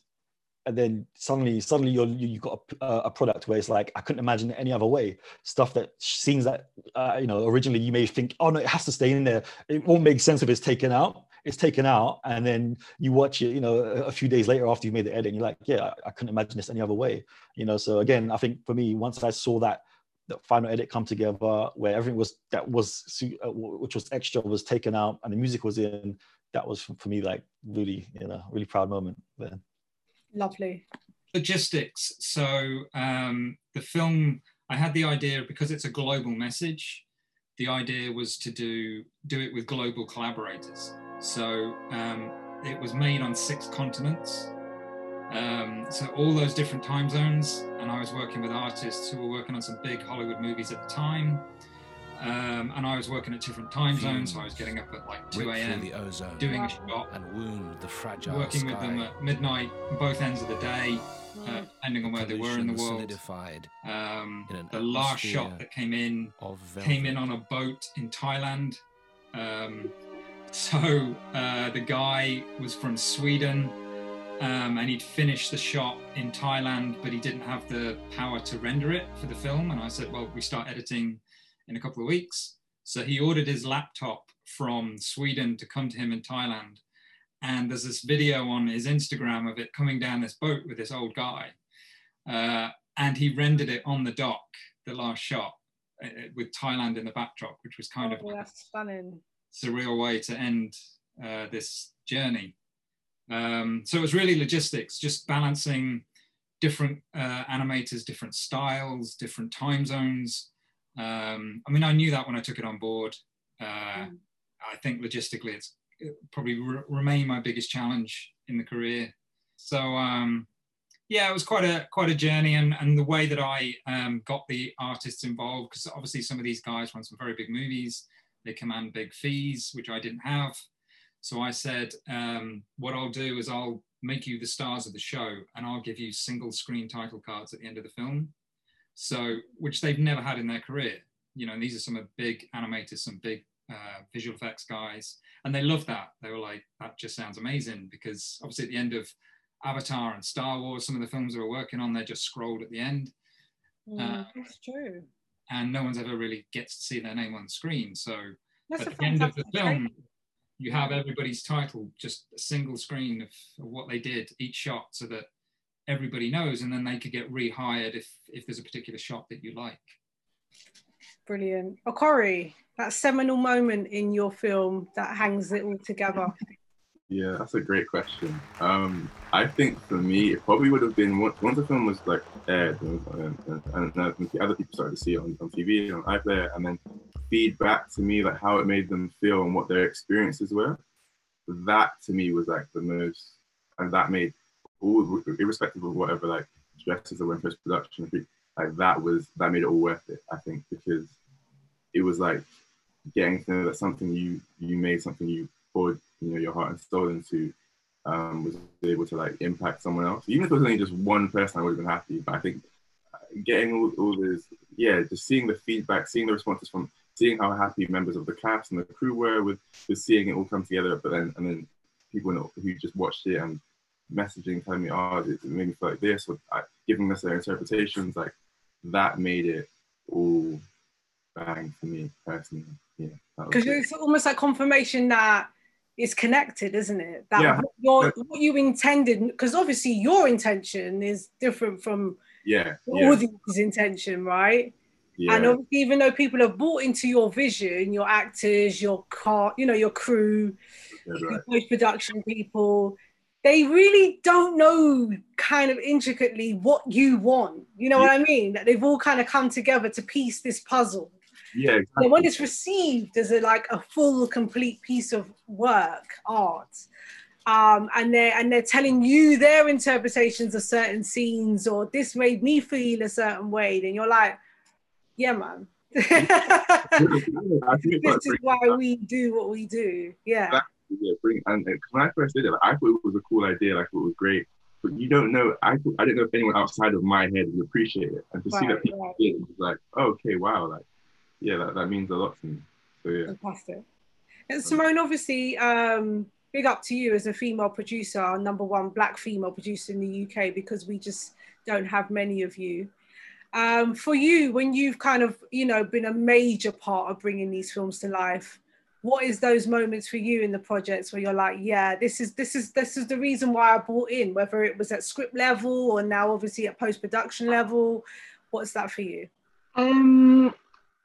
and then suddenly suddenly you're you, you got a, a, product where it's like i couldn't imagine it any other way. Stuff that seems that uh, you know originally you may think oh no it has to stay in there. It won't make sense if it's taken out it's taken out and then you watch it you know a, a few days later after you made the edit and you're like yeah I, I, couldn't imagine this any other way you know so again i think for me once i saw that the final edit come together where everything was that was uh, which was extra was taken out and the music was in that was for me like really you know really proud moment then Lovely. Logistics. So um, the film, I had the idea because it's a global message. The idea was to do do it with global collaborators. So um, it was made on six continents. Um, so all those different time zones, and I was working with artists who were working on some big Hollywood movies at the time. Um, and I was working at different time zones, so I was getting up at like 2 a.m. doing a shot and wound the fragile working sky. with them at midnight, both ends of the day, uh, depending on where they were in the world. Solidified um, the last shot that came in came in on a boat in Thailand. Um, so uh, the guy was from Sweden. Um, and he'd finished the shot in Thailand, but he didn't have the power to render it for the film. And I said, "Well, we start editing in a couple of weeks. So he ordered his laptop from Sweden to come to him in Thailand. And there's this video on his Instagram of it coming down this boat with this old guy. Uh, and he rendered it on the dock, the last shot, uh, with Thailand in the backdrop, which was kind oh, of that's stunning. Surreal way to end uh, this journey. Um, so it was really logistics, just balancing different uh, animators, different styles, different time zones, um, I mean, I knew that when I took it on board. Uh, mm. I think logistically, it's it probably re- remain my biggest challenge in the career. So um, yeah, it was quite a quite a journey, and and the way that I um, got the artists involved, because obviously some of these guys run some very big movies, they command big fees, which I didn't have. So I said, um, what I'll do is I'll make you the stars of the show, and I'll give you single screen title cards at the end of the film. So, which they've never had in their career. You know, these are some of big animators, some big uh, visual effects guys, and they loved that. They were like, that just sounds amazing because obviously at the end of Avatar and Star Wars, some of the films they were working on, they just scrolled at the end. Mm, uh, that's true. And no one's ever really gets to see their name on screen. So that's at the end of the film, you have everybody's title, just a single screen of, of what they did, each shot, so that everybody knows, and then they could get rehired if if there's a particular shot that you like. Brilliant, Okori. That seminal moment in your film that hangs it all together. Yeah, that's a great question. Um, I think for me, it probably would have been once, the film was like aired and, and, and, and other people started to see it on, on TV and on iPlayer, and then feedback to me like how it made them feel and what their experiences were. That to me was like the most, and that made all irrespective of whatever like stresses that went post production, like that was that made it all worth it. I think because it was like getting to know that something you you made something you poured you know your heart and soul into um, was able to like impact someone else. Even if it was only just one person, I would have been happy. But I think uh, getting all, all this, yeah, just seeing the feedback, seeing the responses from, seeing how happy members of the cast and the crew were with, with seeing it all come together. But then and then people who just watched it and messaging, telling me, oh, it made me feel like this, or like, giving us their interpretations, like that made it all bang for me personally. Yeah, Because it. it's almost like confirmation that it's connected, isn't it? That Yeah. what, your, what you intended, because obviously your intention is different from yeah, the yeah, audience's intention, right? And yeah, obviously, even though people have bought into your vision, your actors, your car, you know, your crew, yeah, your right. post production people, they really don't know kind of intricately what you want. You know what I mean? That they've all kind of come together to piece this puzzle. Yeah, exactly. when it's received as a like a full, complete piece of work, art, um, and they're and they're telling you their interpretations of certain scenes, or this made me feel a certain way, then you're like, yeah, man. This is why we do what we do. Yeah. Exactly, yeah, bring and, and when I first did it, like, I thought it was a cool idea, like it was great. But you don't know. I I didn't know if anyone outside of my head would appreciate it, and to see that people right. did, it was like, oh, okay, wow, like yeah, that, that means a lot to me. So yeah, Fantastic. And Simone, obviously, um, big up to you as a female producer, our number one black female producer in the UK, because we just don't have many of you. Um, for you, when you've kind of, you know, been a major part of bringing these films to life, what is those moments for you in the projects where you're like, yeah, this is this is this is the reason why I bought in, whether it was at script level or now obviously at post production level. What's that for you? Um,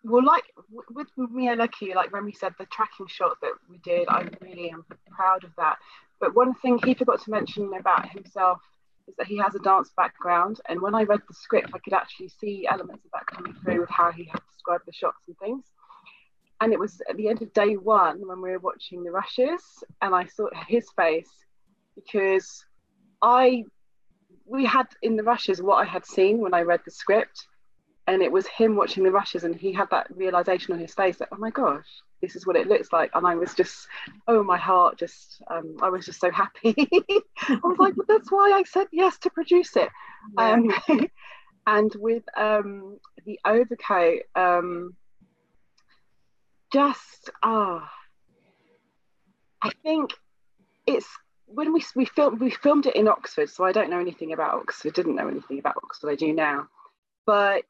well, like with Mia Lucky, like Remy said, the tracking shot that we did, I really am proud of that. But one thing he forgot to mention about himself is that he has a dance background. And when I read the script, I could actually see elements of that coming through with how he had described the shots and things. And it was at the end of day one when we were watching the rushes, and I saw his face because I we had in the rushes what I had seen when I read the script, and it was him watching the rushes, and he had that realization on his face that oh my gosh, this is what it looks like, and I was just oh my heart just um, I was just so happy. I was like, well, that's why I said yes to produce it. Um, and with um, the overcoat, um, just ah, I think it's when we we filmed we filmed it in Oxford, so I don't know anything about Oxford. Didn't know anything about Oxford. I do now, but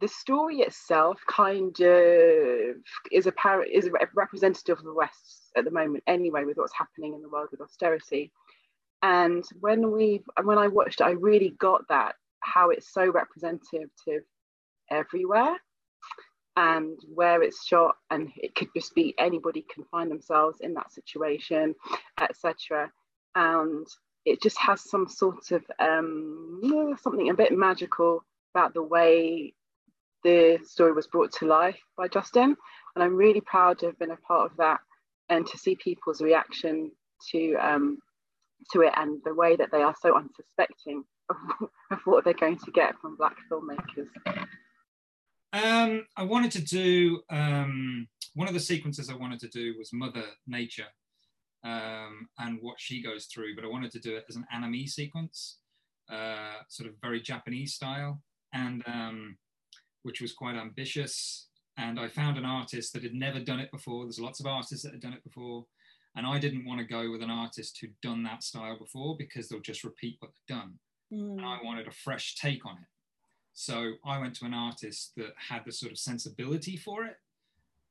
the story itself kind of is a par- is a representative of the West at the moment, anyway, with what's happening in the world with austerity. And when we when I watched it, I really got that how it's so representative everywhere and where it's shot and it could just be anybody can find themselves in that situation etc and it just has some sort of um, something a bit magical about the way the story was brought to life by Justin and I'm really proud to have been a part of that and to see people's reaction to um, to it and the way that they are so unsuspecting of, of what they're going to get from black filmmakers. Um, I wanted to do um, one of the sequences I wanted to do was Mother Nature um, and what she goes through, but I wanted to do it as an anime sequence, uh, sort of very Japanese style, and um, which was quite ambitious. And I found an artist that had never done it before. There's lots of artists that had done it before, and I didn't want to go with an artist who'd done that style before because they'll just repeat what they've done. Mm. And I wanted a fresh take on it. So I went to an artist that had the sort of sensibility for it.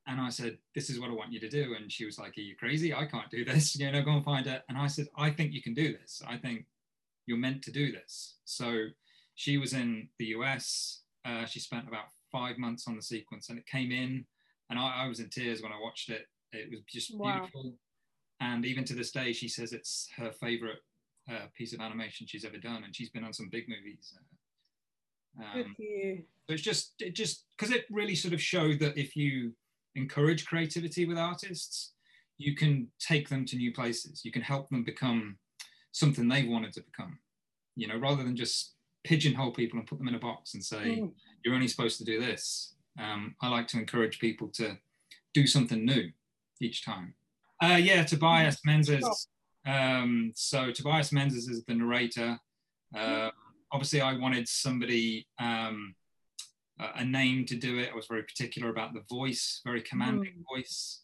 And I said, This is what I want you to do. And she was like, Are you crazy? I can't do this. You know, go and find it. And I said, I think you can do this. I think you're meant to do this. So she was in the US. Uh, she spent about five months on the sequence and it came in. And I, I was in tears when I watched it. It was just Wow. beautiful. And even to this day, she says it's her favorite uh, piece of animation she's ever done. And she's been on some big movies. Good Um, for you. so it's just it just because it really sort of showed that if you encourage creativity with artists, you can take them to new places. You can help them become something they wanted to become. You know, rather than just pigeonhole people and put them in a box and say Mm. you're only supposed to do this. Um, I like to encourage people to do something new each time. Uh, yeah, Tobias Menzies. Um, so Tobias Menzies is the narrator. Uh, obviously, I wanted somebody, um, a name to do it. I was very particular about the voice, very commanding voice.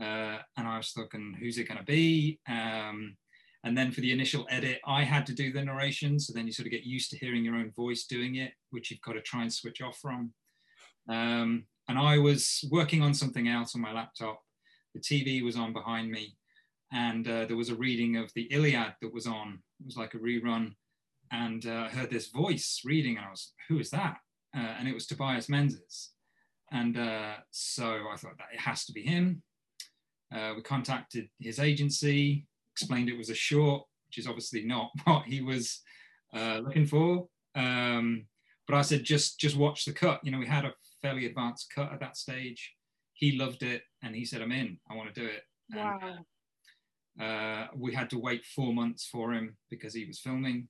Uh, and I was thinking, who's it going to be? Um, And then for the initial edit, I had to do the narration. So then you sort of get used to hearing your own voice doing it, which you've got to try and switch off from. Um, and I was working on something else on my laptop. The TV was on behind me, and uh, there was a reading of the Iliad that was on. It was like a rerun, and uh, I heard this voice reading, and I was, "Who is that?" Uh, and it was Tobias Menzies. And uh, so I thought that it has to be him. Uh, we contacted his agency, explained it was a short, which is obviously not what he was uh, looking for. Um, but I said, just just watch the cut. You know, we had a fairly advanced cut at that stage. He loved it, and he said, "I'm in. I want to do it." Wow. And, uh, we had to wait four months for him because he was filming.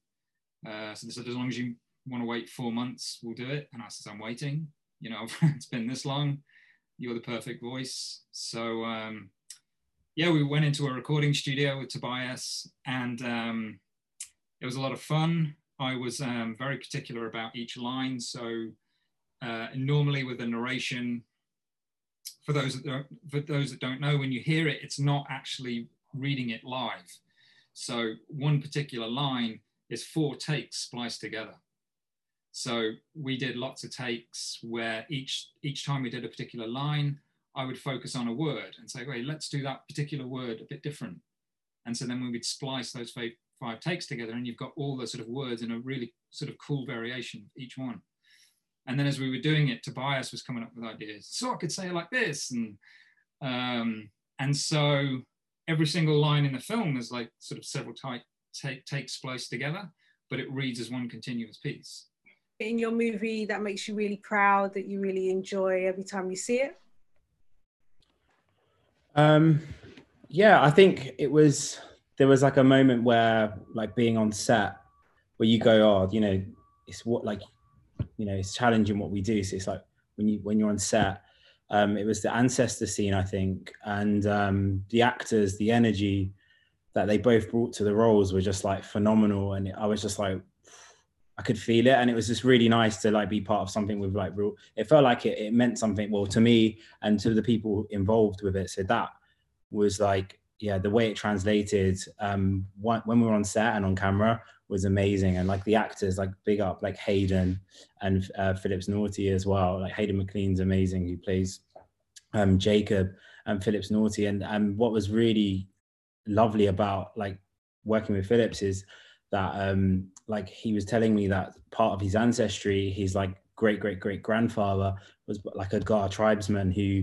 Uh, so they said, as long as you want to wait four months, we'll do it. And I said, I'm waiting. You know, it's been this long. You're the perfect voice. So um, yeah, we went into a recording studio with Tobias, and um, it was a lot of fun. I was um, very particular about each line. So uh, normally with the narration, for those that don't, for those that don't know, when you hear it, it's not actually reading it live. So one particular line is four takes spliced together. So we did lots of takes where each each time we did a particular line, I would focus on a word and say, "Wait, let's do that particular word a bit different." And so then we would splice those five, five takes together, and you've got all the sort of words in a really sort of cool variation of each one. And then as we were doing it, Tobias was coming up with ideas. So I could say it like this, and um, and so every single line in the film is like sort of several take, take takes spliced together, but it reads as one continuous piece in your movie that makes you really proud that you really enjoy every time you see it? Um, yeah, I think it was there was like a moment where like being on set where you go, oh, you know, it's what like you know, it's challenging what we do. So it's like when you when you're on set, um, it was the ancestor scene, I think, and um, the actors, the energy that they both brought to the roles were just like phenomenal, and I was just like, I could feel it, and it was just really nice to like be part of something with like real. It felt like it, it meant something well to me and to the people involved with it. So that was like, yeah, the way it translated um, when we were on set and on camera was amazing, and like the actors, like big up like Hayden and uh, Phillips Naughty as well. Like Hayden McLean's amazing, who plays um, Jacob and Phillips Naughty, and and what was really lovely about like working with Phillips is that um like he was telling me that part of his ancestry his like great great great grandfather was like a Ga tribesman who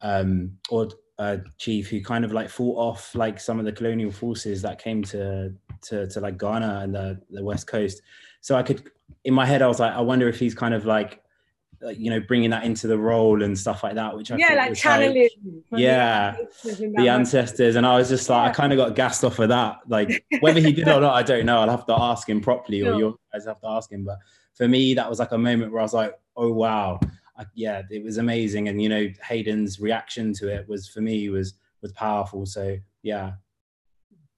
um or a chief who kind of like fought off like some of the colonial forces that came to to, to like Ghana and the, the west coast. So I could in my head I was like I wonder if he's kind of like you know bringing that into the role and stuff like that which I yeah like channeling like, yeah the, ancestors. And I was just like yeah. I kind of got gassed off of that. Like whether he did or not I don't know. I'll have to ask him properly or you guys have to ask him. But for me that was like a moment where I was like oh wow. I, yeah it was amazing. And you know Hayden's reaction to it was for me was was powerful. So yeah.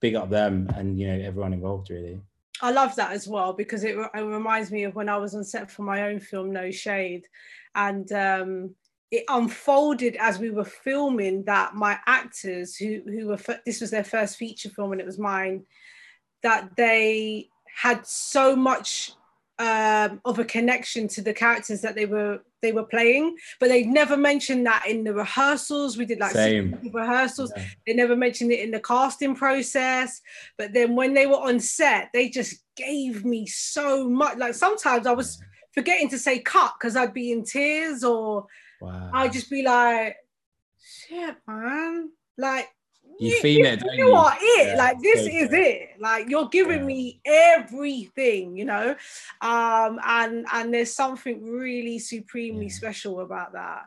Big up them and you know everyone involved really I love that as well because it, it, reminds me of when I was on set for my own film, No Shade, and um, it unfolded as we were filming that my actors who who were this was their first feature film and it was mine, that they had so much um, of a connection to the characters that they were they were playing, but they never mentioned that in the rehearsals. We did like rehearsals. Yeah. They never mentioned it in the casting process. But then when they were on set, they just gave me so much. Like sometimes I was forgetting to say cut because I'd be in tears, or wow. I'd just be like, "Shit, man!" Like you feel it. You, you are it. Yeah, like this is it. Like you're giving yeah. me everything, you know. Um, and and there's something really supremely yeah. special about that,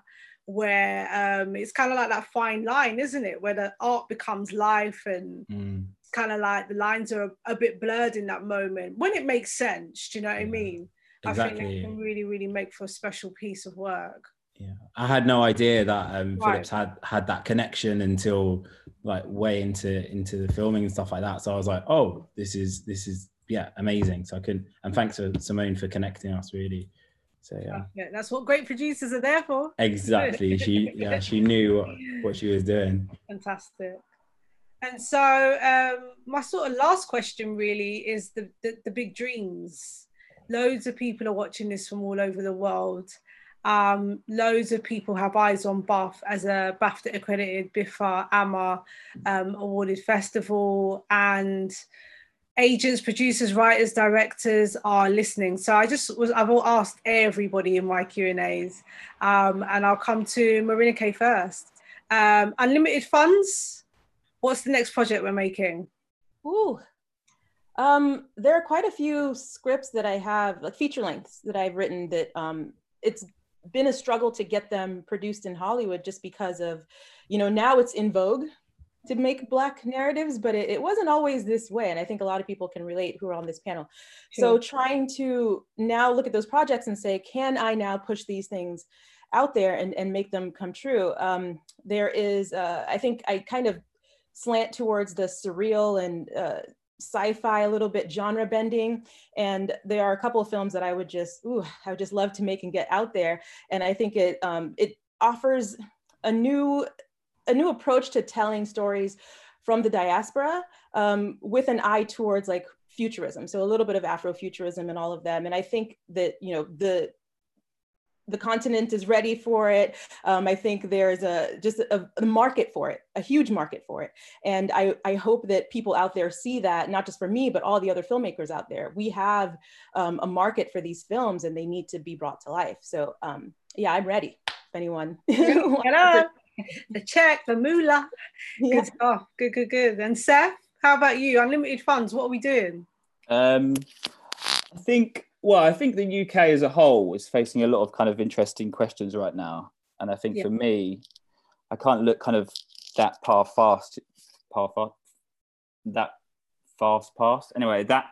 where um, it's kind of like that fine line, isn't it? Where the art becomes life and. Mm. Kind of like the lines are a, a, bit blurred in that moment when it makes sense. Do you know what I mean? Exactly. I think that can really, really make for a special piece of work. Yeah, I had no idea that um, right. Phillips had had that connection until like way into into the filming and stuff like that. So I was like, oh, this is this is yeah, amazing. So I could and thanks to Simone for connecting us really. So yeah. yeah that's what great producers are there for. Exactly. she yeah, she knew what, what she was doing. Fantastic. And so um, my sort of last question really is the, the, the big dreams. Loads of people are watching this from all over the world. Um, loads of people have eyes on Bath as a BAFTA accredited BIFA AMA um, awarded festival and agents, producers, writers, directors are listening. So I just was I've all asked everybody in my Q and A's, um, and I'll come to Moronike first. Um, unlimited funds. What's the next project we're making? Ooh, um, there are quite a few scripts that I have, like feature lengths that I've written that um, it's been a struggle to get them produced in Hollywood just because of, you know, now it's in vogue to make black narratives but it, it, wasn't always this way and i think a lot of people can relate who are on this panel. So trying to now look at those projects and say can i now push these things out there and, and make them come true? Um, there is uh, i think i kind of slant towards the surreal and uh, sci-fi a little bit genre bending. And there are a couple of films that i would just ooh i would just love to make and get out there. And i think it um, it offers a new a new approach to telling stories from the diaspora um, with an eye towards like futurism. So a little bit of afrofuturism and all of them. And i think that you know the the continent is ready for it. Um, I think there's a just a, a, market for it, a huge market for it. And I, I hope that people out there see that, not just for me, but all the other filmmakers out there. We have um, a market for these films and they need to be brought to life. So um, yeah, I'm ready. If anyone. the check, the moolah. Yeah. Good stuff. Good, good, good. And Seth, how about you? Unlimited funds. What are we doing? Um, I think. Well, I think the UK as a whole is facing a lot of kind of interesting questions right now, and I think yeah. for me, I can't look kind of that far fast, far fast, that fast past. Anyway, that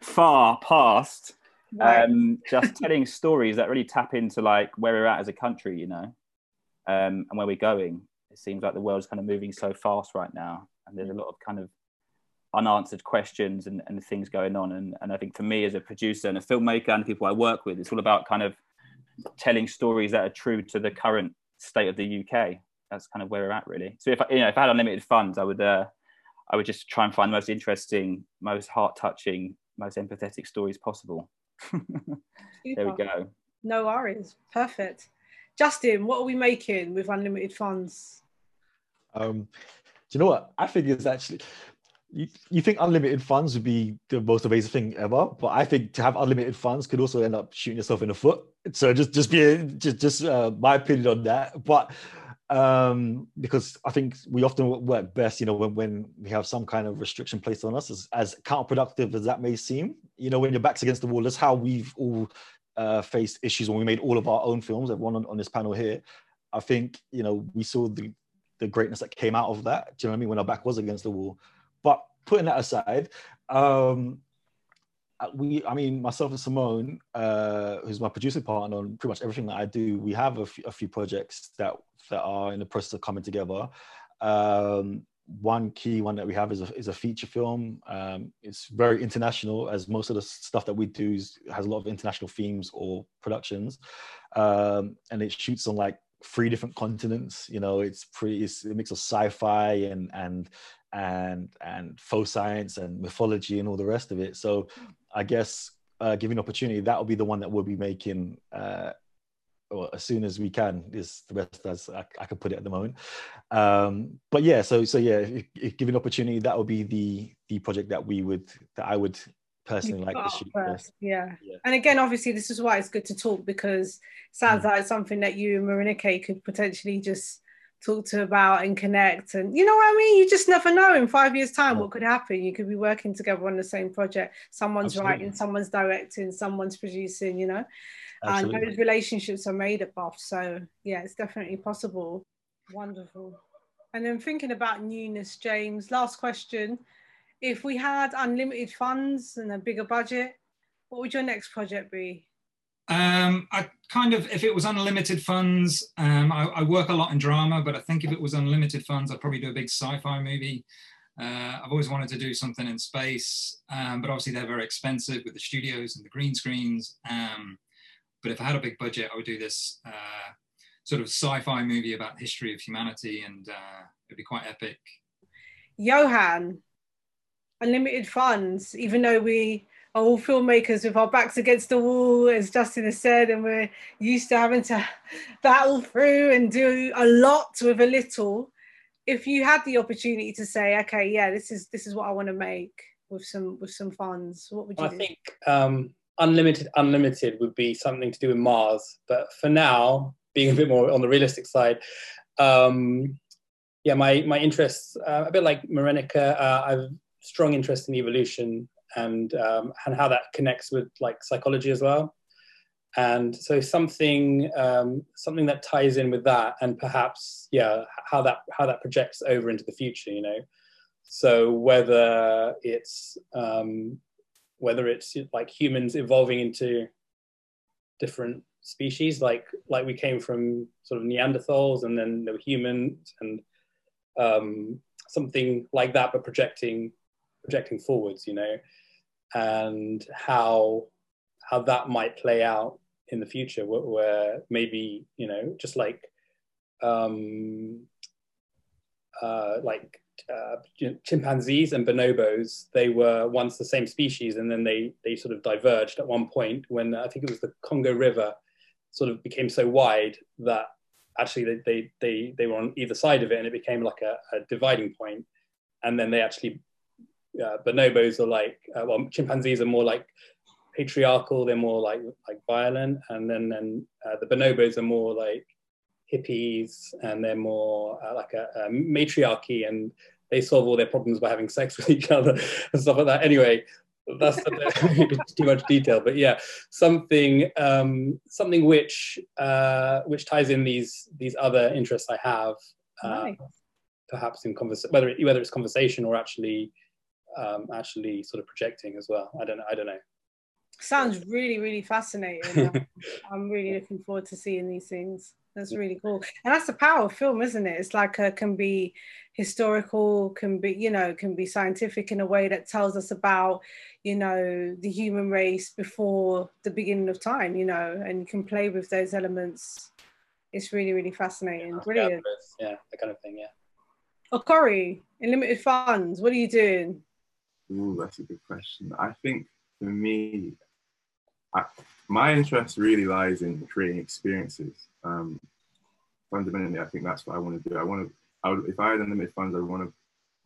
far past. Right. Um, just telling stories that really tap into like where we're at as a country, you know um, and where we're going. It seems like the world's kind of moving so fast right now, and there's a lot of kind of unanswered questions and, and things going on. And, and I think for me as a producer and a filmmaker and the people I work with, it's all about kind of telling stories that are true to the current state of the UK. That's kind of where we're at, really. So if I, you know, if I had unlimited funds, I would, uh, I would just try and find the most interesting, most heart touching, most empathetic stories possible. there we go. No worries. Perfect. Justin, what are we making with unlimited funds? Um, do you know what? I think it's actually you, you think unlimited funds would be the most amazing thing ever, but I think to have unlimited funds could also end up shooting yourself in the foot. So just just be just just uh, my opinion on that. But um, because I think we often work best, you know, when, when we have some kind of restriction placed on us, as, as counterproductive as that may seem. You know, when your back's against the wall, that's how we've all uh, faced issues when we made all of our own films. Everyone on, on this panel here, I think you know we saw the the greatness that came out of that. Do you know what I mean? When our back was against the wall. But putting that aside, um, uh, we, I mean, myself and Simone, uh, who's my producing partner on pretty much everything that I do, we have a, f- a few projects that that are in the process of coming together. Um, one key one that we have is a, is a feature film. Um, it's very international, as most of the stuff that we do is, has a lot of international themes or productions, um, and it shoots on like three different continents. You know, it's pretty. It's a mix of sci-fi and and and and faux science and mythology and all the rest of it. So, I guess uh, given opportunity, that will be the one that we'll be making uh, or as soon as we can is the best as I, I can put it at the moment. Um, but yeah, so so yeah, if, if given opportunity, that would be the the project that we would that I would personally like to shoot first. Yeah. yeah. And again, obviously, this is why it's good to talk because sounds mm. like something that you and Moronike could potentially just talk to about and connect and you know what I mean you just never know in five years time yeah. what could happen you could be working together on the same project someone's Absolutely. writing someone's directing someone's producing you know Absolutely. and those relationships are made at Buff. So yeah, it's definitely possible. Wonderful. And then thinking about newness, James. Last question: If we had unlimited funds and a bigger budget, what would your next project be? Um, I kind of, if it was unlimited funds, um, I, I, work a lot in drama, but I think if it was unlimited funds, I'd probably do a big sci-fi movie. Uh, I've always wanted to do something in space, um, but obviously they're very expensive with the studios and the green screens. Um, but if I had a big budget, I would do this uh, sort of sci-fi movie about the history of humanity, and uh, it'd be quite epic. Johan, unlimited funds, even though we are all filmmakers with our backs against the wall, as Justin has said, and we're used to having to battle through and do a lot with a little. If you had the opportunity to say, okay, yeah, this is this is what I want to make with some with some funds, what would you I do? think um, unlimited, unlimited would be something to do with Mars. But for now, being a bit more on the realistic side, um, yeah, my my interests uh, a bit like Moronike. Uh, I've strong interest in evolution and um, and how that connects with like psychology as well. And so something um, something that ties in with that, and perhaps yeah, how that how that projects over into the future. You know, so whether it's um, whether it's like humans evolving into different species, like like we came from sort of Neanderthals, and then there were humans, and um, something like that, but projecting projecting forwards, you know, and how how that might play out in the future, where, where maybe you know, just like um, uh, like uh, chimpanzees and bonobos, they were once the same species, and then they they sort of diverged at one point when I think it was the Congo River sort of became so wide that actually they they they, they were on either side of it, and it became like a, a dividing point, and then they actually uh, bonobos are like uh, well chimpanzees are more like patriarchal, they're more like like violent, and then then uh, the bonobos are more like hippies and they're more uh, like a, a, matriarchy and they solve all their problems by having sex with each other and stuff like that anyway that's too much detail but yeah something um, something which uh, which ties in these these other interests i have uh, Nice. perhaps in conversation whether it, whether it's conversation or actually um, actually sort of projecting as well i don't know i don't know Sounds really, really fascinating. I'm really looking forward to seeing these things. That's really cool. And that's the power of film, isn't it? It's like uh can be historical, can be, you know, can be scientific in a way that tells us about, you know, the human race before the beginning of time, you know, and you can play with those elements. It's really, really fascinating. Brilliant. yeah that kind of thing yeah Oh, Corey, in limited funds, what are you doing? Ooh, that's a good question. I think for me, I, my interest really lies in creating experiences. Um, fundamentally, I think that's what I want to do. I want to. I would, if I had unlimited funds, I want to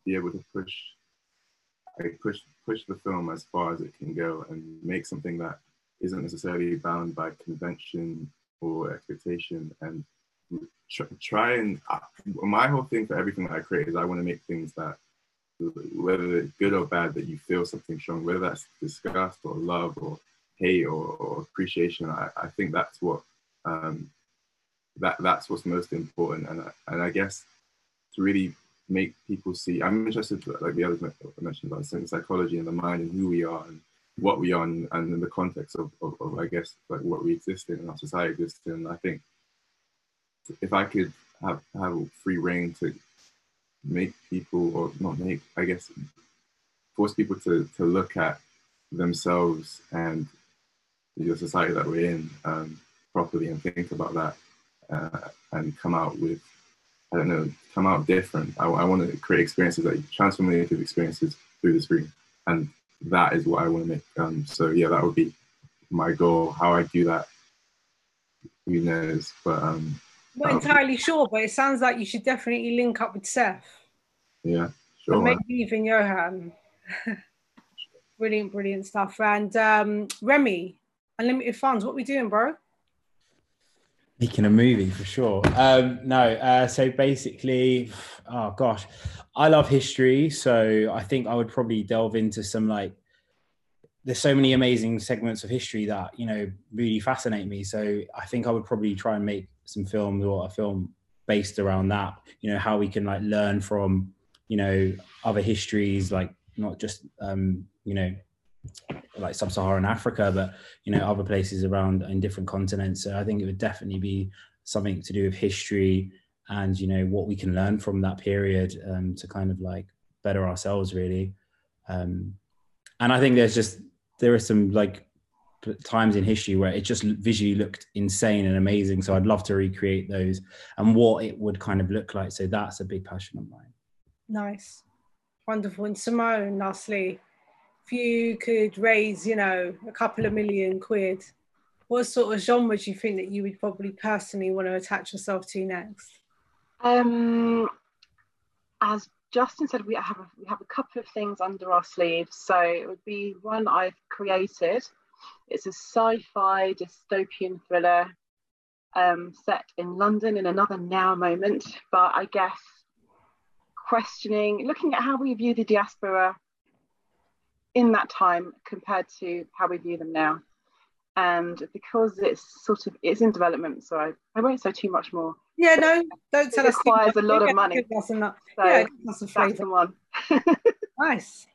be able to push, I push push the film as far as it can go and make something that isn't necessarily bound by convention or expectation and try, try and my whole thing for everything that I create is I want to make things that whether it's good or bad that you feel something strong whether that's disgust or love or hate or, or appreciation I, I think that's what um, that that's what's most important. And, and I guess to really make people see I'm interested like the others mentioned about psychology and the mind and who we are and what we are and, and in the context of, of, of I guess like what we exist in and our society exists in. I think if I could have have free reign to make people or not make I guess force people to to look at themselves and the society that we're in um, properly and think about that uh, and come out with I don't know come out different. I, I want to create experiences like transformative experiences through the screen and that is what I want to make. Um, so yeah, that would be my goal. How I do that, who knows? But um, Not um, entirely sure, but it sounds like you should definitely link up with Seth. yeah, sure. man. maybe even Johan. brilliant, brilliant stuff. And um, Remy, unlimited funds. What we doing, bro? Making a movie for sure. Um, no, uh, so basically, oh gosh, I love history, so I think I would probably delve into some like. There's so many amazing segments of history that you know really fascinate me. So I think I would probably try and make some films or a film based around that. You know how we can like learn from you know other histories, like not just um, you know like sub-Saharan Africa, but you know other places around in different continents. So I think it would definitely be something to do with history and you know what we can learn from that period um, to kind of like better ourselves really. Um, and I think there's just there are some like times in history where it just visually looked insane and amazing. So I'd love to recreate those and what it would kind of look like. So that's a big passion of mine. Nice. Wonderful. And Simone, lastly, if you could raise, you know, a couple of million quid, what sort of genre do you think that you would probably personally want to attach yourself to next? Um, as Justin said, we have we have a couple of things under our sleeves. So it would be one I've created. It's a sci-fi dystopian thriller um, set in London in another now moment, but I guess questioning, looking at how we view the diaspora in that time compared to how we view them now. And because it's sort of it's in development, so I, I won't say too much more. Yeah, no, don't tell us. it us. requires a lot of money. That's. So yeah, that's the one. Nice.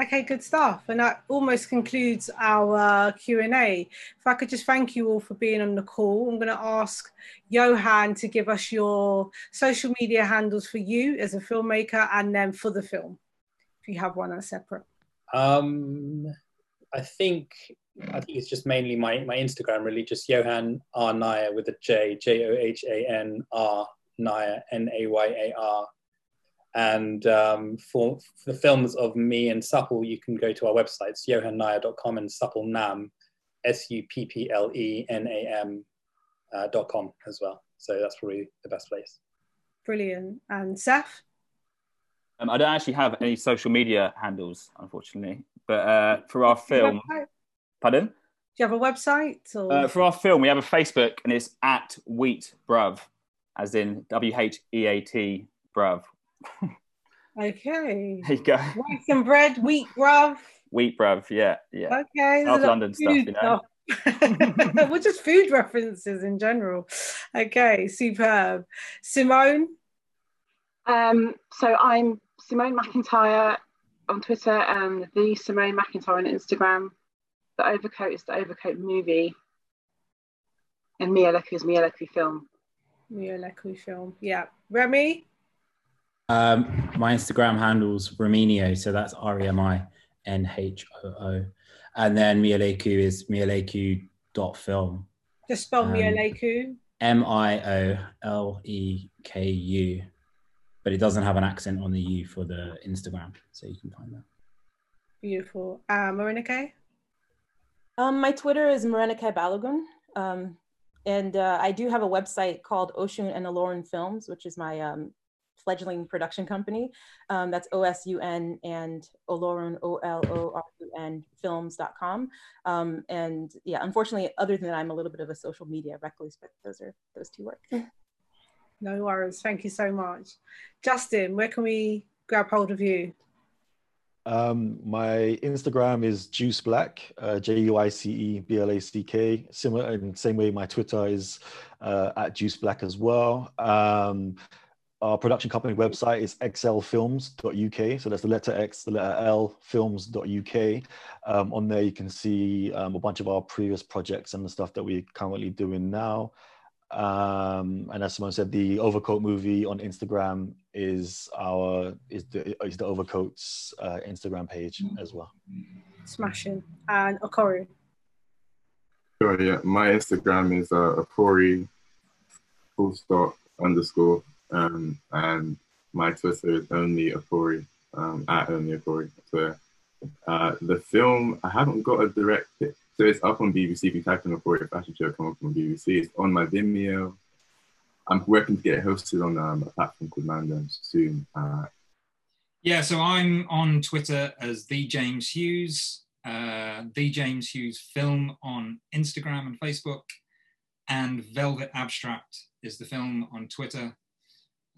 Okay, good stuff. And that almost concludes our Q&A. If I could just thank you all for being on the call. I'm going to ask Johan to give us your social media handles for you as a filmmaker and then for the film, if you have one that's separate. Um, I think I think it's just mainly my my Instagram really, just Johan R Naya with a J, J O H A N R Naya N A Y A R. And um, for, for the films of me and Supple, you can go to our websites, johannaya.com and Supple Nam, S U P P L E N A M uh, dot com as well. So that's probably the best place. Brilliant. And Seth? Um, I don't actually have any social media handles, unfortunately. But uh, for our film, Do pardon? you have a website? Or? Uh, for our film, we have a Facebook, and it's at Wheat Bruv, as in W H E A T Bruv. okay. There you go. Rice and bread, wheat, bruv. Wheat Bruv, yeah, yeah. Okay. South there's a lot of London stuff, food you know. stuff. well, just food references in general. Okay, superb. Simone? Um, so I'm Simone McIntyre on Twitter and the Simone McIntyre on Instagram. The Overcoat is the Overcoat movie. And Mia Leku is Mia Leku film. Mia Leku film. Yeah. Remy? Um, my Instagram handle's Rominio, so that's R E M I N H O O. And then Mialeku is mialeku dot film. Just spell Mia Um, Leku. M I O L E K U. But it doesn't have an accent on the U for the Instagram, so you can find that. Beautiful. Uh, Moronike? Um, my Twitter is Moronike Balogun. Um, and uh, I do have a website called Osun and Olorun Films, which is my um, fledgling production company. Um, that's O-S-U-N and Olorun, O-L-O-R-U-N films.com. Um, and yeah, unfortunately, other than that, I'm a little bit of a social media recluse, but those are those two work. No worries. Thank you so much. Justin, where can we grab hold of you? Um, my Instagram is Juice Black, uh, J U I C E B L A C K. Similar in the same way, my Twitter is uh, at Juice Black as well. Um, our production company website is xlfilms.uk. So that's the letter X, the letter L, films.uk. Um, on there, you can see um, a bunch of our previous projects and the stuff that we're currently doing now. Um, and as someone said, the Overcoat movie on Instagram is our is the is the Overcoats uh, Instagram page as well. Smashing. And Okori. Sure, yeah. My Instagram is uh, Apori full stop underscore. Um, and my Twitter is only Apori, um, at only Apori. So uh, the film, I haven't got a direct. So it's up on BBC. If you type in Apori fashion show, come up on BBC. It's on my Vimeo. I'm working to get it hosted on um, a platform called Mandem soon. Uh, Yeah, so I'm on Twitter as the James Hughes, uh, the James Hughes Film on Instagram and Facebook, and Velvet Abstract is the film on Twitter,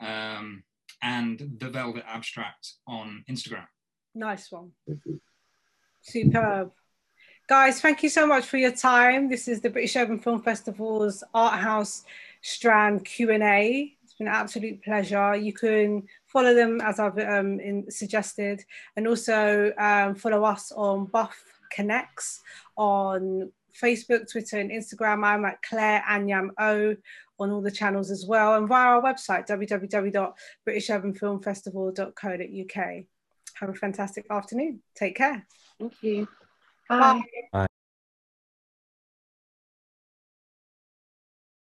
um, and the Velvet Abstract on Instagram. Nice one. Superb. Guys, thank you so much for your time. This is the British Urban Film Festival's Art House Strand Q&A. It's been an absolute pleasure. You can follow them as I've um, in, suggested and also um, follow us on Buff Connects on Facebook, Twitter and Instagram. I'm at Claire Anyiam O on all the channels as well and via our website www.britishurbanfilmfestival.co.uk. Have a fantastic afternoon. Take care. Thank you. Bye. Bye.